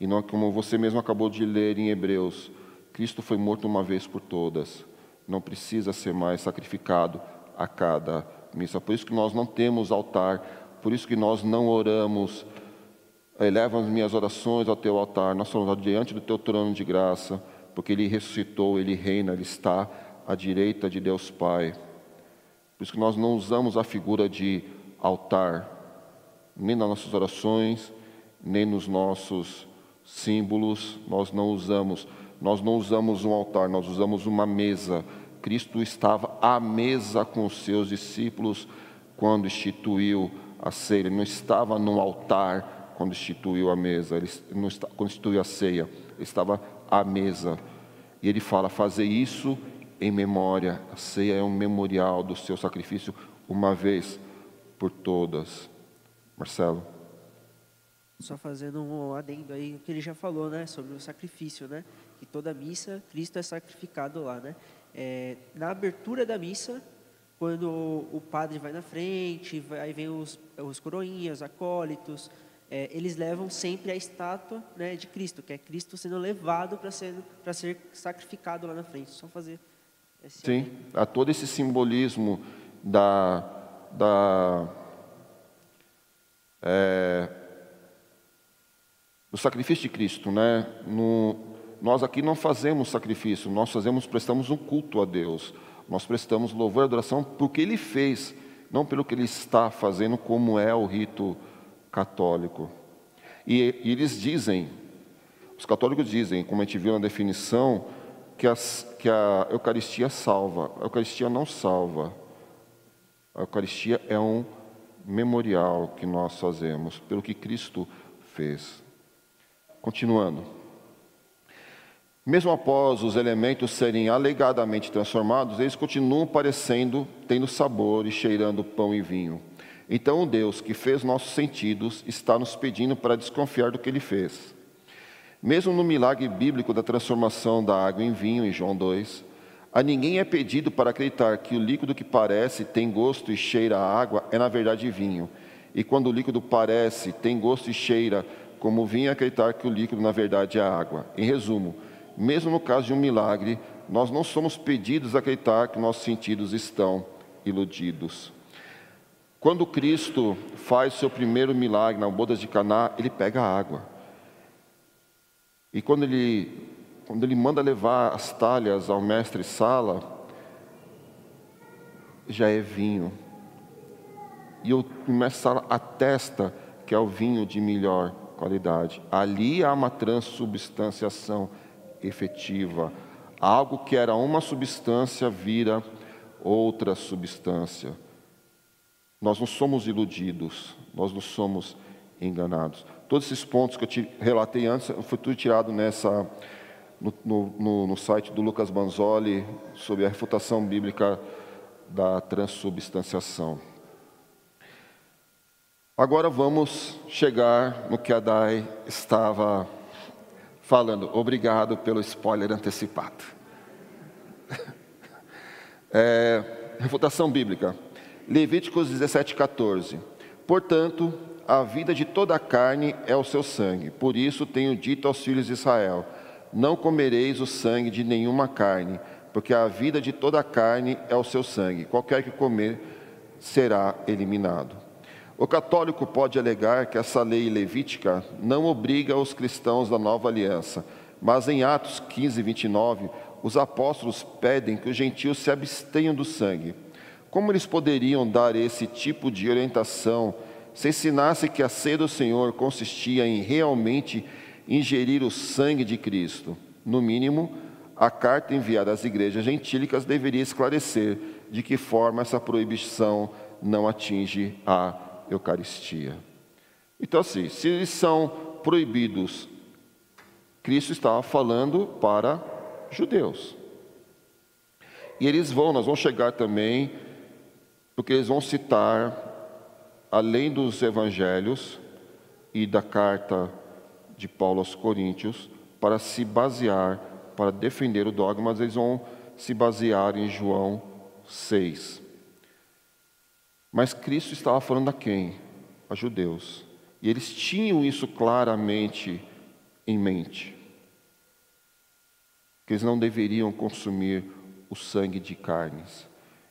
E não como você mesmo acabou de ler em Hebreus, Cristo foi morto uma vez por todas. Não precisa ser mais sacrificado a cada missa. Por isso que nós não temos altar, por isso que nós não oramos. Eleva as minhas orações ao teu altar. Nós estamos diante do teu trono de graça, porque ele ressuscitou, ele reina, ele está à direita de Deus Pai. Por isso que nós não usamos a figura de altar, nem nas nossas orações, nem nos nossos símbolos, nós não usamos. Nós não usamos um altar, nós usamos uma mesa. Cristo estava à mesa com os seus discípulos quando instituiu a ceia. Ele não estava no altar quando instituiu a mesa, ele não está, quando instituiu a ceia, ele estava à mesa. E ele fala: fazer isso em memória. A ceia é um memorial do seu sacrifício uma vez por todas. Marcelo. Só fazendo um adendo aí o que ele já falou, né, sobre o sacrifício, né, que toda missa Cristo é sacrificado lá, né. É, na abertura da missa, quando o padre vai na frente, aí vem os, os coroinhas, os acólitos, é, eles levam sempre a estátua né, de Cristo, que é Cristo sendo levado para ser, ser sacrificado lá na frente. Só fazer esse Sim, há todo esse simbolismo da, da é, do sacrifício de Cristo, né? No, nós aqui não fazemos sacrifício, nós fazemos, prestamos um culto a Deus. Nós prestamos louvor e adoração por que Ele fez, não pelo que Ele está fazendo, como é o rito católico. E, e eles dizem, os católicos dizem, como a gente viu na definição, que, as, que a Eucaristia salva. A Eucaristia não salva. A Eucaristia é um memorial que nós fazemos pelo que Cristo fez. Continuando. Mesmo após os elementos serem alegadamente transformados, eles continuam parecendo, tendo sabor e cheirando pão e vinho. Então, o Deus que fez nossos sentidos está nos pedindo para desconfiar do que ele fez. Mesmo no milagre bíblico da transformação da água em vinho, em João 2, a ninguém é pedido para acreditar que o líquido que parece, tem gosto e cheira a água, é na verdade vinho. E quando o líquido parece, tem gosto e cheira como vinho, acreditar que o líquido na verdade é água. Em resumo, mesmo no caso de um milagre, nós não somos pedidos a acreditar que nossos sentidos estão iludidos. Quando Cristo faz seu primeiro milagre na bodas de Caná, ele pega a água. E quando ele quando ele manda levar as talhas ao mestre Sala, já é vinho. E o mestre Sala atesta que é o vinho de melhor qualidade. Ali há uma transubstanciação efetiva. Algo que era uma substância vira outra substância. Nós não somos iludidos, nós não somos enganados. Todos esses pontos que eu te relatei antes foi tudo tirado nessa no, no, no site do Lucas Banzoli sobre a refutação bíblica da transubstanciação. Agora vamos chegar no que a Dai estava falando. Obrigado pelo spoiler antecipado. É, refutação bíblica. Levíticos 17, 14. Portanto, a vida de toda a carne é o seu sangue. Por isso tenho dito aos filhos de Israel: não comereis o sangue de nenhuma carne, porque a vida de toda a carne é o seu sangue. Qualquer que comer será eliminado. O católico pode alegar que essa lei levítica não obriga os cristãos da nova aliança, mas em Atos 15, 29, os apóstolos pedem que os gentios se abstenham do sangue. Como eles poderiam dar esse tipo de orientação se ensinasse que a ceia do Senhor consistia em realmente ingerir o sangue de Cristo. No mínimo, a carta enviada às igrejas gentílicas deveria esclarecer de que forma essa proibição não atinge a Eucaristia. Então, assim, se eles são proibidos, Cristo estava falando para judeus. E eles vão, nós vamos chegar também, porque eles vão citar além dos evangelhos e da carta de Paulo aos Coríntios, para se basear, para defender o dogma, eles vão se basear em João 6. Mas Cristo estava falando a quem? A judeus. E eles tinham isso claramente em mente. Que eles não deveriam consumir o sangue de carnes.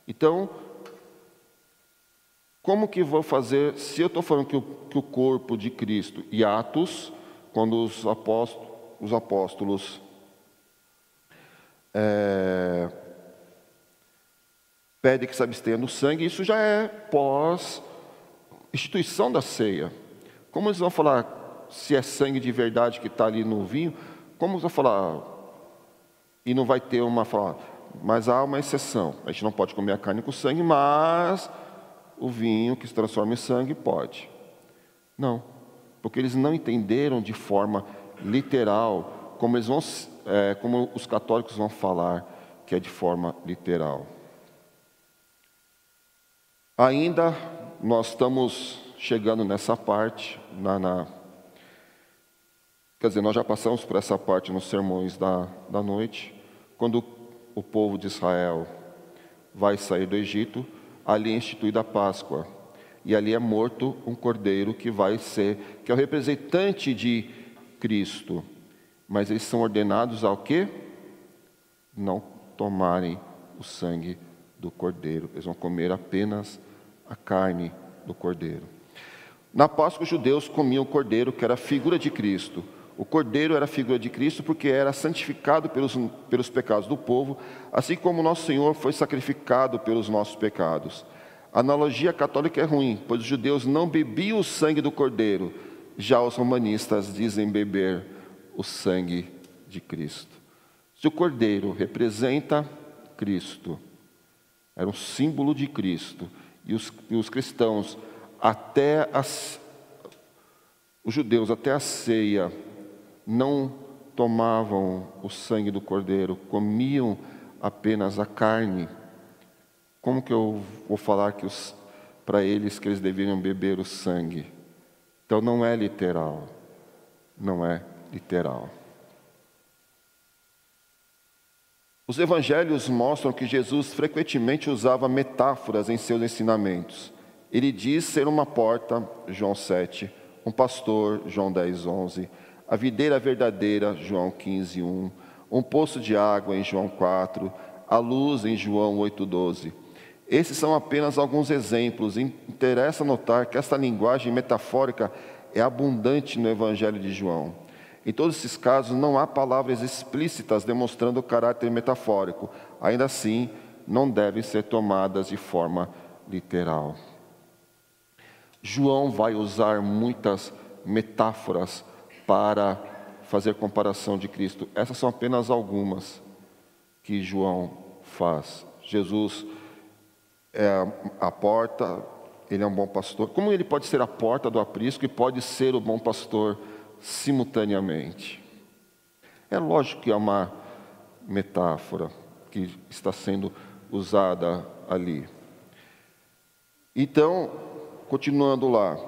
Então, como que vou fazer, se eu estou falando que o, que o, corpo de Cristo, e Atos, quando os apóstolos, os apóstolos é, pedem que se abstenha do sangue, isso já é pós instituição da ceia. Como eles vão falar se é sangue de verdade que está ali no vinho? Como eles vão falar? E não vai ter uma fala, mas há uma exceção. A gente não pode comer a carne com sangue, mas o vinho que se transforma em sangue pode. Não, porque eles não entenderam de forma literal, como, eles vão, é, como os católicos vão falar que é de forma literal. Ainda nós estamos chegando nessa parte, na, na, quer dizer, nós já passamos por essa parte nos sermões da, da noite, quando o povo de Israel vai sair do Egito, ali é instituída a Páscoa. E ali é morto um cordeiro que vai ser, que é o representante de Cristo. Mas eles são ordenados ao quê? Não tomarem o sangue do cordeiro. Eles vão comer apenas a carne do cordeiro. Na Páscoa, os judeus comiam o cordeiro, que era a figura de Cristo. O cordeiro era a figura de Cristo porque era santificado pelos, pelos pecados do povo, assim como nosso Senhor foi sacrificado pelos nossos pecados. A analogia católica é ruim, pois os judeus não bebiam o sangue do cordeiro, já os romanistas dizem beber o sangue de Cristo. Se o cordeiro representa Cristo, era um símbolo de Cristo, e os, e os cristãos, até as, os judeus, até a ceia, não tomavam o sangue do cordeiro, comiam apenas a carne. Como que eu vou falar que para eles que eles deveriam beber o sangue? Então não é literal. Não é literal. Os evangelhos mostram que Jesus frequentemente usava metáforas em seus ensinamentos. Ele diz ser uma porta, João 7, um pastor, João 10, 11, a videira verdadeira, João 15, 1, um poço de água em João 4, a luz em João 8, 12. Esses são apenas alguns exemplos. Interessa notar que essa linguagem metafórica é abundante no Evangelho de João. Em todos esses casos, não há palavras explícitas demonstrando o caráter metafórico. Ainda assim, não devem ser tomadas de forma literal. João vai usar muitas metáforas para fazer comparação de Cristo. Essas são apenas algumas que João faz. Jesus é a porta, ele é um bom pastor. Como ele pode ser a porta do aprisco e pode ser o bom pastor simultaneamente? É lógico que é uma metáfora que está sendo usada ali. Então, continuando lá,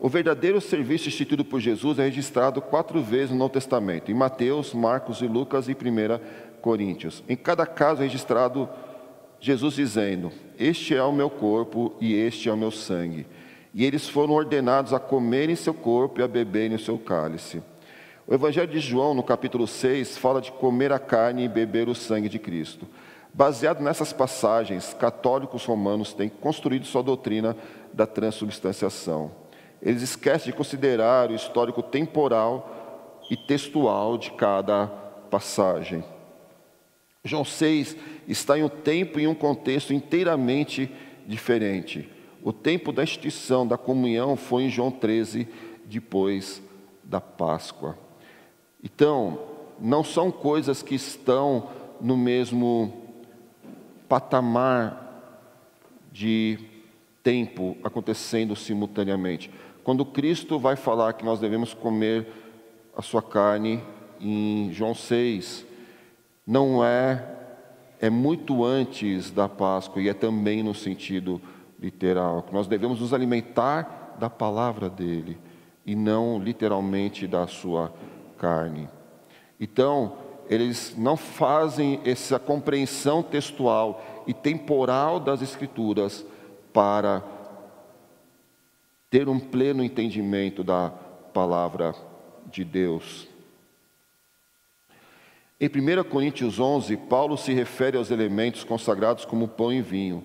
o verdadeiro serviço instituído por Jesus é registrado quatro vezes no Novo Testamento, em Mateus, Marcos e Lucas e 1 Coríntios. Em cada caso é registrado Jesus dizendo: Este é o meu corpo e este é o meu sangue. E eles foram ordenados a comerem seu corpo e a beberem o seu cálice. O Evangelho de João, no capítulo 6, fala de comer a carne e beber o sangue de Cristo. Baseado nessas passagens, católicos romanos têm construído sua doutrina da transubstanciação. Eles esquecem de considerar o histórico temporal e textual de cada passagem. João 6 está em um tempo e um contexto inteiramente diferente. O tempo da instituição da comunhão foi em João 13, depois da Páscoa. Então, não são coisas que estão no mesmo patamar de tempo acontecendo simultaneamente. Quando Cristo vai falar que nós devemos comer a sua carne em João 6, não é é muito antes da Páscoa e é também no sentido literal, nós devemos nos alimentar da palavra dele e não literalmente da sua carne. Então, eles não fazem essa compreensão textual e temporal das Escrituras para ter um pleno entendimento da palavra de Deus. Em 1 Coríntios 11, Paulo se refere aos elementos consagrados como pão e vinho.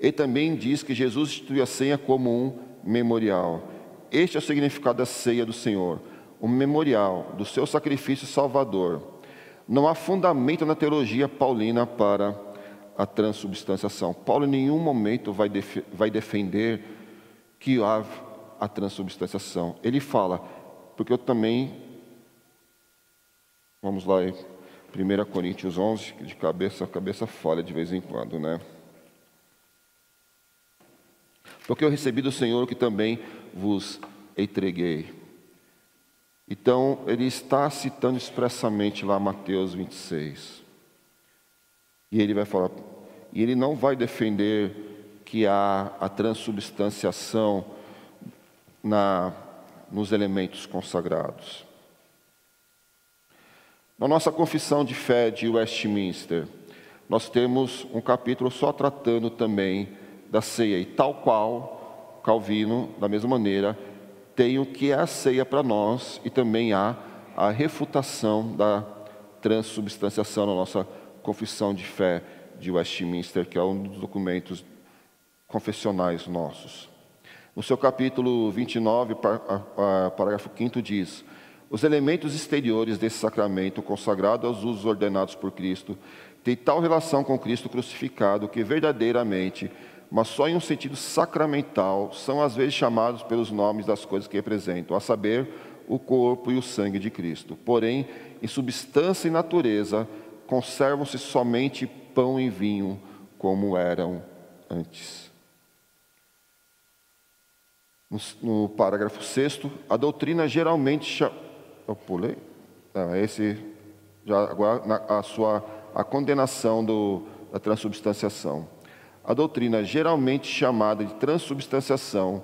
Ele também diz que Jesus instituiu a ceia como um memorial. Este é o significado da ceia do Senhor, um memorial do seu sacrifício salvador. Não há fundamento na teologia paulina para a transubstanciação. Paulo em nenhum momento vai, def vai defender que há a transubstanciação. Ele fala, porque eu também, vamos lá, 1 Coríntios 11, de cabeça a cabeça falha de vez em quando, né? Porque eu recebi do Senhor que também vos entreguei. Então, ele está citando expressamente lá Mateus 26. E ele vai falar, e ele não vai defender que há a transubstanciação na, nos elementos consagrados. Na nossa confissão de fé de Westminster, nós temos um capítulo só tratando também da ceia, e tal qual Calvino, da mesma maneira, tem o que é a ceia para nós e também há a refutação da transubstanciação na nossa confissão de fé de Westminster, que é um dos documentos confessionais nossos. No seu capítulo 29, parágrafo 5 diz: Os elementos exteriores desse sacramento, consagrado aos usos ordenados por Cristo, têm tal relação com Cristo crucificado que verdadeiramente mas só em um sentido sacramental, são às vezes chamados pelos nomes das coisas que representam, a saber, o corpo e o sangue de Cristo. Porém, em substância e natureza, conservam-se somente pão e vinho, como eram antes. No, no parágrafo 6, a doutrina geralmente. Eu pulei? Ah, esse. Já, agora, a, sua, a condenação do, da transubstanciação a doutrina geralmente chamada de transubstanciação,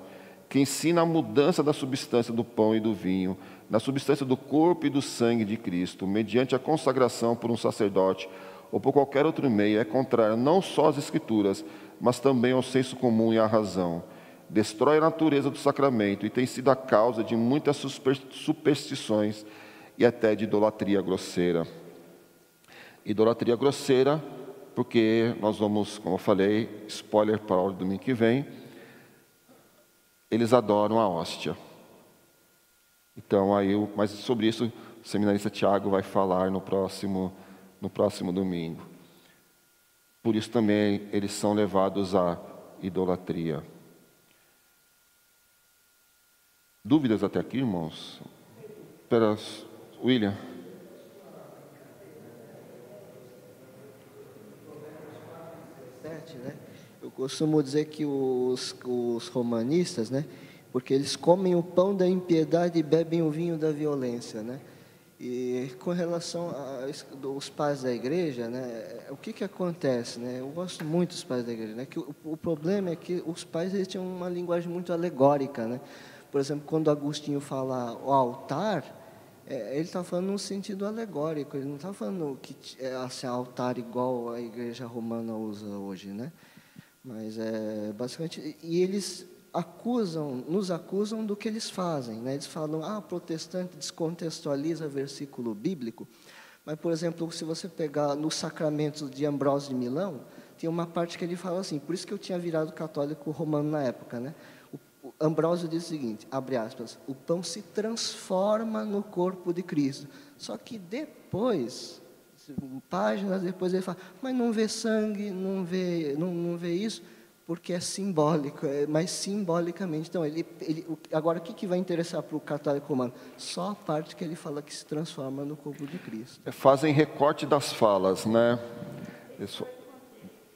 que ensina a mudança da substância do pão e do vinho, na substância do corpo e do sangue de Cristo, mediante a consagração por um sacerdote ou por qualquer outro meio, é contrária não só às Escrituras, mas também ao senso comum e à razão. Destrói a natureza do sacramento e tem sido a causa de muitas superstições e até de idolatria grosseira. Idolatria grosseira porque nós vamos, como eu falei, spoiler para o domingo que vem, eles adoram a hóstia. Então, aí, mas sobre isso, o seminarista Tiago vai falar no próximo, no próximo domingo. Por isso também eles são levados à idolatria. Dúvidas até aqui, irmãos? Espera, William. né? Eu costumo dizer que os, os romanistas, né? Porque eles comem o pão da impiedade e bebem o vinho da violência, né? E com relação aos pais da igreja, né, o que, que acontece? Né? Eu gosto muito dos pais da igreja. Né, que o, o problema é que os pais eles tinham uma linguagem muito alegórica. Né? Por exemplo, quando Agostinho fala o altar, é, ele está falando num sentido alegórico, ele não está falando que é assim, altar igual a igreja romana usa hoje, né? Mas é basicamente e eles acusam, nos acusam do que eles fazem, né? Eles falam, ah, protestante descontextualiza versículo bíblico, mas por exemplo, se você pegar nos sacramentos de Ambrósio de Milão, tem uma parte que ele fala assim, por isso que eu tinha virado católico romano na época, né? Ambrósio diz o seguinte, abre aspas, o pão se transforma no corpo de Cristo. Só que depois, páginas depois ele fala, mas não vê sangue, não vê, não, não vê isso, porque é simbólico, é, mas simbolicamente. Então, ele, ele, agora o que, que vai interessar para o católico romano? Só a parte que ele fala que se transforma no corpo de Cristo. É, fazem recorte das falas, né? Isso,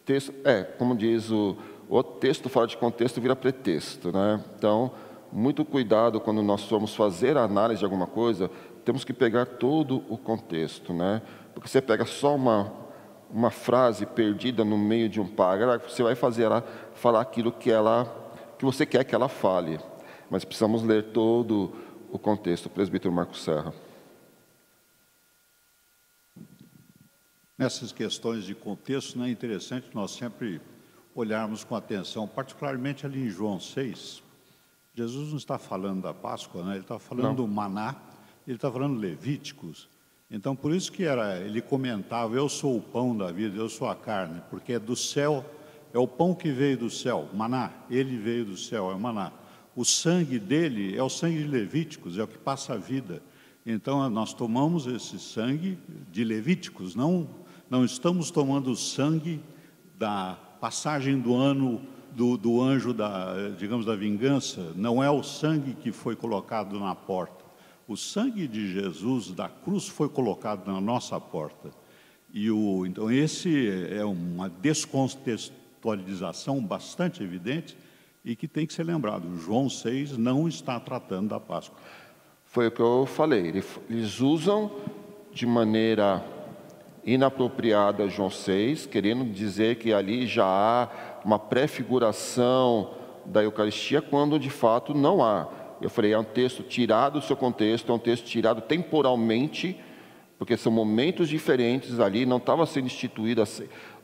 texto, é, como diz o o texto fora de contexto vira pretexto, né? Então, muito cuidado quando nós formos fazer a análise de alguma coisa, temos que pegar todo o contexto, né? Porque você pega só uma uma frase perdida no meio de um parágrafo, você vai fazer ela falar aquilo que ela que você quer que ela fale. mas precisamos ler todo o contexto. Presbítero Marcos Serra. Nessas questões de contexto, não é interessante nós sempre olharmos com atenção, particularmente ali em João 6. Jesus não está falando da Páscoa, né? ele está falando não. do maná, ele está falando Levíticos. Então, por isso que era, ele comentava: Eu sou o pão da vida, eu sou a carne, porque é do céu, é o pão que veio do céu, maná, ele veio do céu, é o maná. O sangue dele é o sangue de Levíticos, é o que passa a vida. Então, nós tomamos esse sangue de Levíticos, não, não estamos tomando o sangue da passagem do ano do, do anjo da, digamos, da vingança, não é o sangue que foi colocado na porta. O sangue de Jesus da cruz foi colocado na nossa porta. E o, então, esse é uma descontextualização bastante evidente e que tem que ser lembrado. João 6 não está tratando da Páscoa. Foi o que eu falei. Eles usam de maneira inapropriada João 6, querendo dizer que ali já há uma prefiguração da Eucaristia, quando de fato não há. Eu falei, é um texto tirado do seu contexto, é um texto tirado temporalmente, porque são momentos diferentes ali, não estava sendo instituída.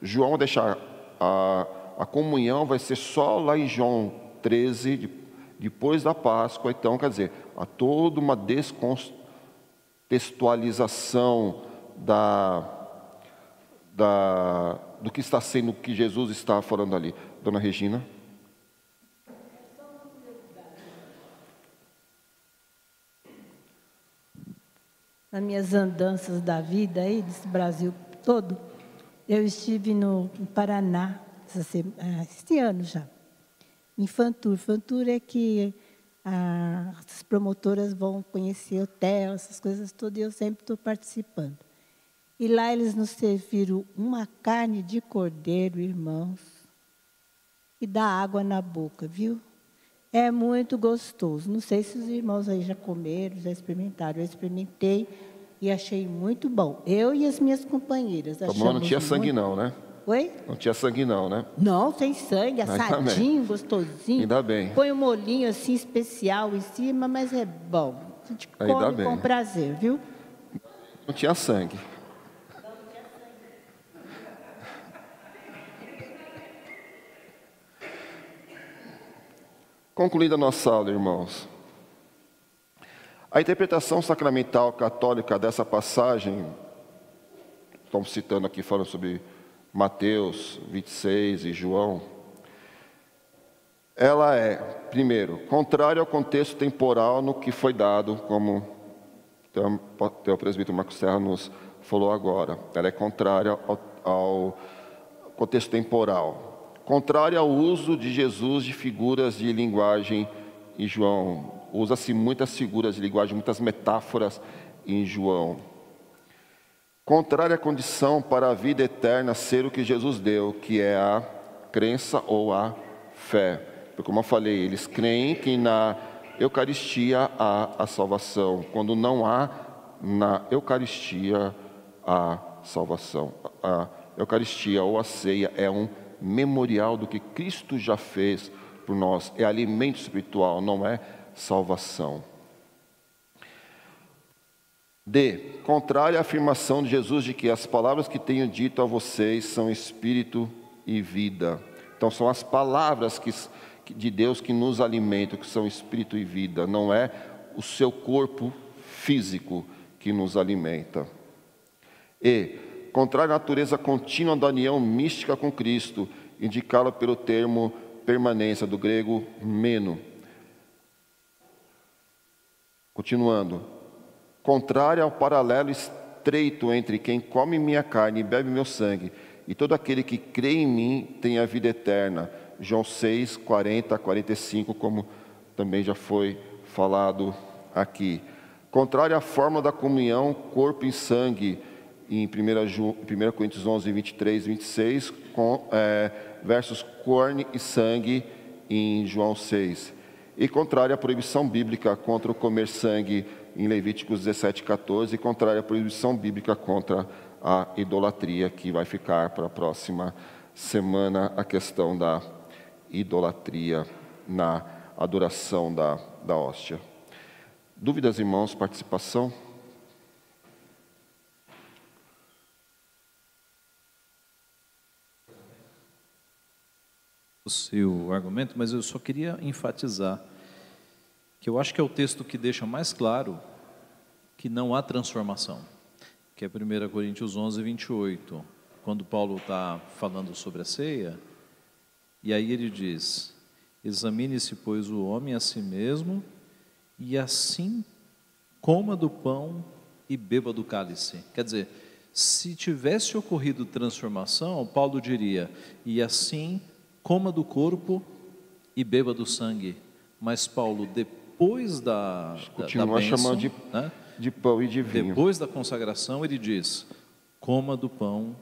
João vai deixar a, a comunhão vai ser só lá em João 13, de, depois da Páscoa, então, quer dizer, há toda uma descontextualização da, da, do que está sendo, que Jesus está falando ali. Dona Regina. nas minhas andanças da vida aí, desse Brasil todo, eu estive no, Paraná, ah, este ano já, em Fantur. Fantur é que ah, as promotoras vão conhecer hotel, essas coisas todas, e eu sempre estou participando. E lá eles nos serviram uma carne de cordeiro, irmãos, e dá água na boca, viu? É muito gostoso. Não sei se os irmãos aí já comeram, já experimentaram. Eu experimentei e achei muito bom. Eu e as minhas companheiras. Tomou, não tinha sangue não, né? Oi? Não tinha sangue não, né? Não, sem sangue, assadinho, gostosinho. Ainda bem. Põe um molinho assim especial em cima, mas é bom. A gente Ainda come bem. com prazer, viu? Não tinha sangue. Concluída a nossa aula, irmãos. A interpretação sacramental católica dessa passagem, estamos citando aqui, falando sobre Mateus 26 e João, ela é, primeiro, contrária ao contexto temporal no que foi dado, como o presbítero Marcos Serra nos falou agora. Ela é contrária ao, ao contexto temporal contrária ao uso de Jesus de figuras de linguagem em João. Usa-se muitas figuras de linguagem, muitas metáforas em João. Contrária à condição para a vida eterna ser o que Jesus deu, que é a crença ou a fé. Porque, como eu falei, eles creem que na Eucaristia há a salvação, quando não há na Eucaristia a salvação. A Eucaristia ou a ceia é um memorial do que Cristo já fez por nós. É alimento espiritual, não é salvação. D. Contrária à afirmação de Jesus de que as palavras que tenho dito a vocês são espírito e vida. Então, são as palavras que, de Deus que nos alimentam, que são espírito e vida, não é o seu corpo físico que nos alimenta. E contrário à natureza contínua da união mística com Cristo, indicá-la pelo termo permanência, do grego meno. Continuando, contrário ao paralelo estreito entre quem come minha carne e bebe meu sangue, e todo aquele que crê em mim tem a vida eterna. João 6, 40 a 45, como também já foi falado aqui. Contrário à forma da comunhão, corpo e sangue, em 1, Coríntios 11, 23 e 26, com, é, versos carne e sangue em João 6. E contrária à proibição bíblica contra o comer sangue em Levíticos 17, 14, e contrária à proibição bíblica contra a idolatria, que vai ficar para a próxima semana a questão da idolatria na adoração da da hóstia. Dúvidas, irmãos, participação? O seu argumento, mas eu só queria enfatizar que eu acho que é o texto que deixa mais claro que não há transformação, que é 1 Coríntios 11, 28, quando Paulo está falando sobre a ceia, e aí ele diz: Examine-se, pois, o homem a si mesmo, e assim coma do pão e beba do cálice. Quer dizer, se tivesse ocorrido transformação, Paulo diria: e assim coma do corpo e beba do sangue. Mas Paulo, depois da, Continua da, da bênção, chamando de, né, de pão e de vinho. depois da consagração, ele diz: coma do pão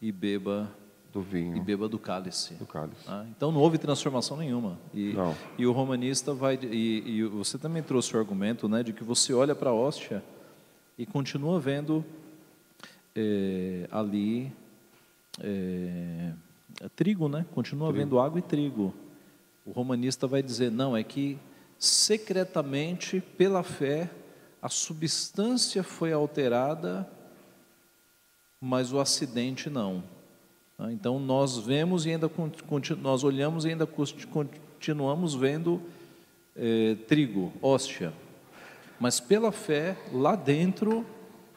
e beba do vinho. e beba do cálice. Do cálice. Ah, Então não houve transformação nenhuma. E, e o romanista vai. E, e você também trouxe o argumento né, de que você olha para a hóstia e continua vendo eh, ali eh, trigo, né? Continua vendo água e trigo. O romanista vai dizer: não, é que secretamente, pela fé, a substância foi alterada, mas o acidente não. Tá? Então nós vemos e ainda nós olhamos e ainda continuamos vendo eh, trigo, hóstia, mas pela fé lá dentro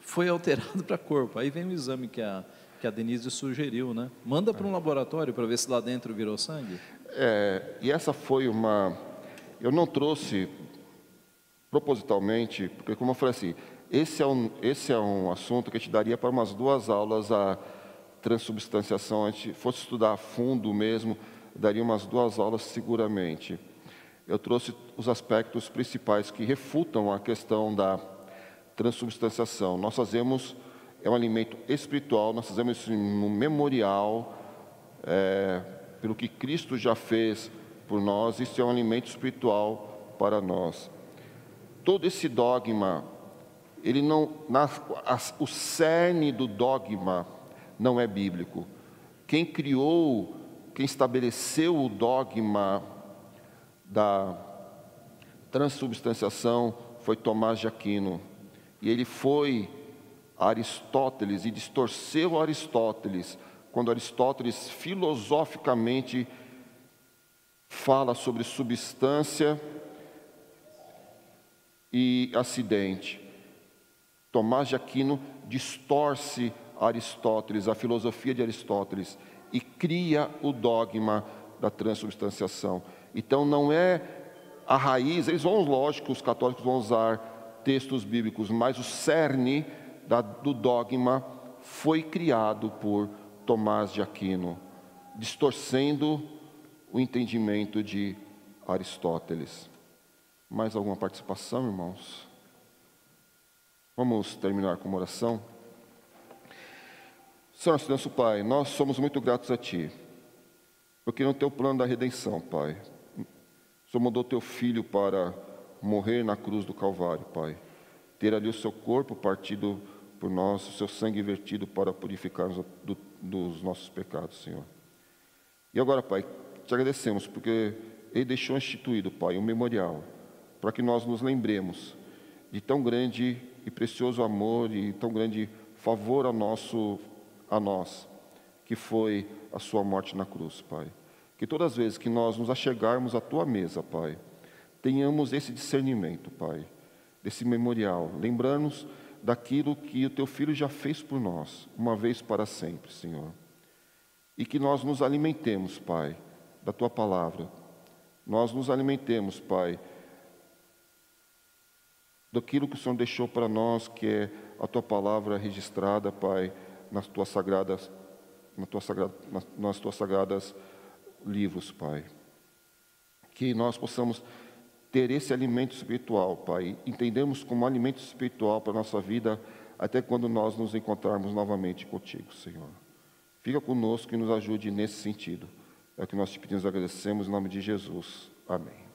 foi alterado para corpo. Aí vem o exame que a que a Denise sugeriu, né? Manda para um laboratório para ver se lá dentro virou sangue. É, e essa foi uma. Eu não trouxe propositalmente, porque, como eu falei assim, esse é um, esse é um assunto que a gente daria para umas duas aulas a transubstanciação. A gente fosse estudar a fundo mesmo, daria umas duas aulas seguramente. Eu trouxe os aspectos principais que refutam a questão da transubstanciação. Nós fazemos, é um alimento espiritual, nós fazemos isso no memorial, é, pelo que Cristo já fez por nós, isso é um alimento espiritual para nós. Todo esse dogma, ele não, na, as- o cerne do dogma não é bíblico. Quem criou, quem estabeleceu o dogma da transubstanciação foi Tomás de Aquino. E ele foi Aristóteles e distorceu Aristóteles, quando Aristóteles filosoficamente fala sobre substância e acidente. Tomás de Aquino distorce Aristóteles, a filosofia de Aristóteles, e cria o dogma da transubstanciação. Então não é a raiz, eles vão, lógico, os católicos vão usar textos bíblicos, mas o cerne da- do dogma foi criado por Tomás de Aquino, distorcendo o entendimento de Aristóteles. Mais alguma participação, irmãos? Vamos terminar com uma oração? Senhor nosso Pai, nós somos muito gratos a Ti, porque no Teu plano da redenção, Pai, o Senhor mandou Teu Filho para morrer na cruz do Calvário, Pai, ter ali o Seu corpo partido por nós, o Seu sangue vertido para purificar-nos do- dos nossos pecados, Senhor. E agora, Pai, te agradecemos porque Ele deixou instituído, Pai, um memorial, para que nós nos lembremos de tão grande e precioso amor e tão grande favor a, nosso, a nós, que foi a Sua morte na cruz, Pai. Que todas as vezes que nós nos achegarmos à Tua mesa, Pai, tenhamos esse discernimento, Pai, desse memorial, lembrando-nos daquilo que o Teu Filho já fez por nós, uma vez para sempre, Senhor e que nós nos alimentemos, Pai, da tua palavra. Nós nos alimentemos, Pai, daquilo que o Senhor deixou para nós, que é a tua palavra registrada, Pai, nas tuas sagradas, na tua sagrada, nas, tuas sagradas livros, Pai. Que nós possamos ter esse alimento espiritual, Pai, entendemos como alimento espiritual para a nossa vida, até quando nós nos encontrarmos novamente contigo, Senhor. Fica conosco e nos ajude nesse sentido. É o que nós te pedimos e agradecemos em nome de Jesus. Amém.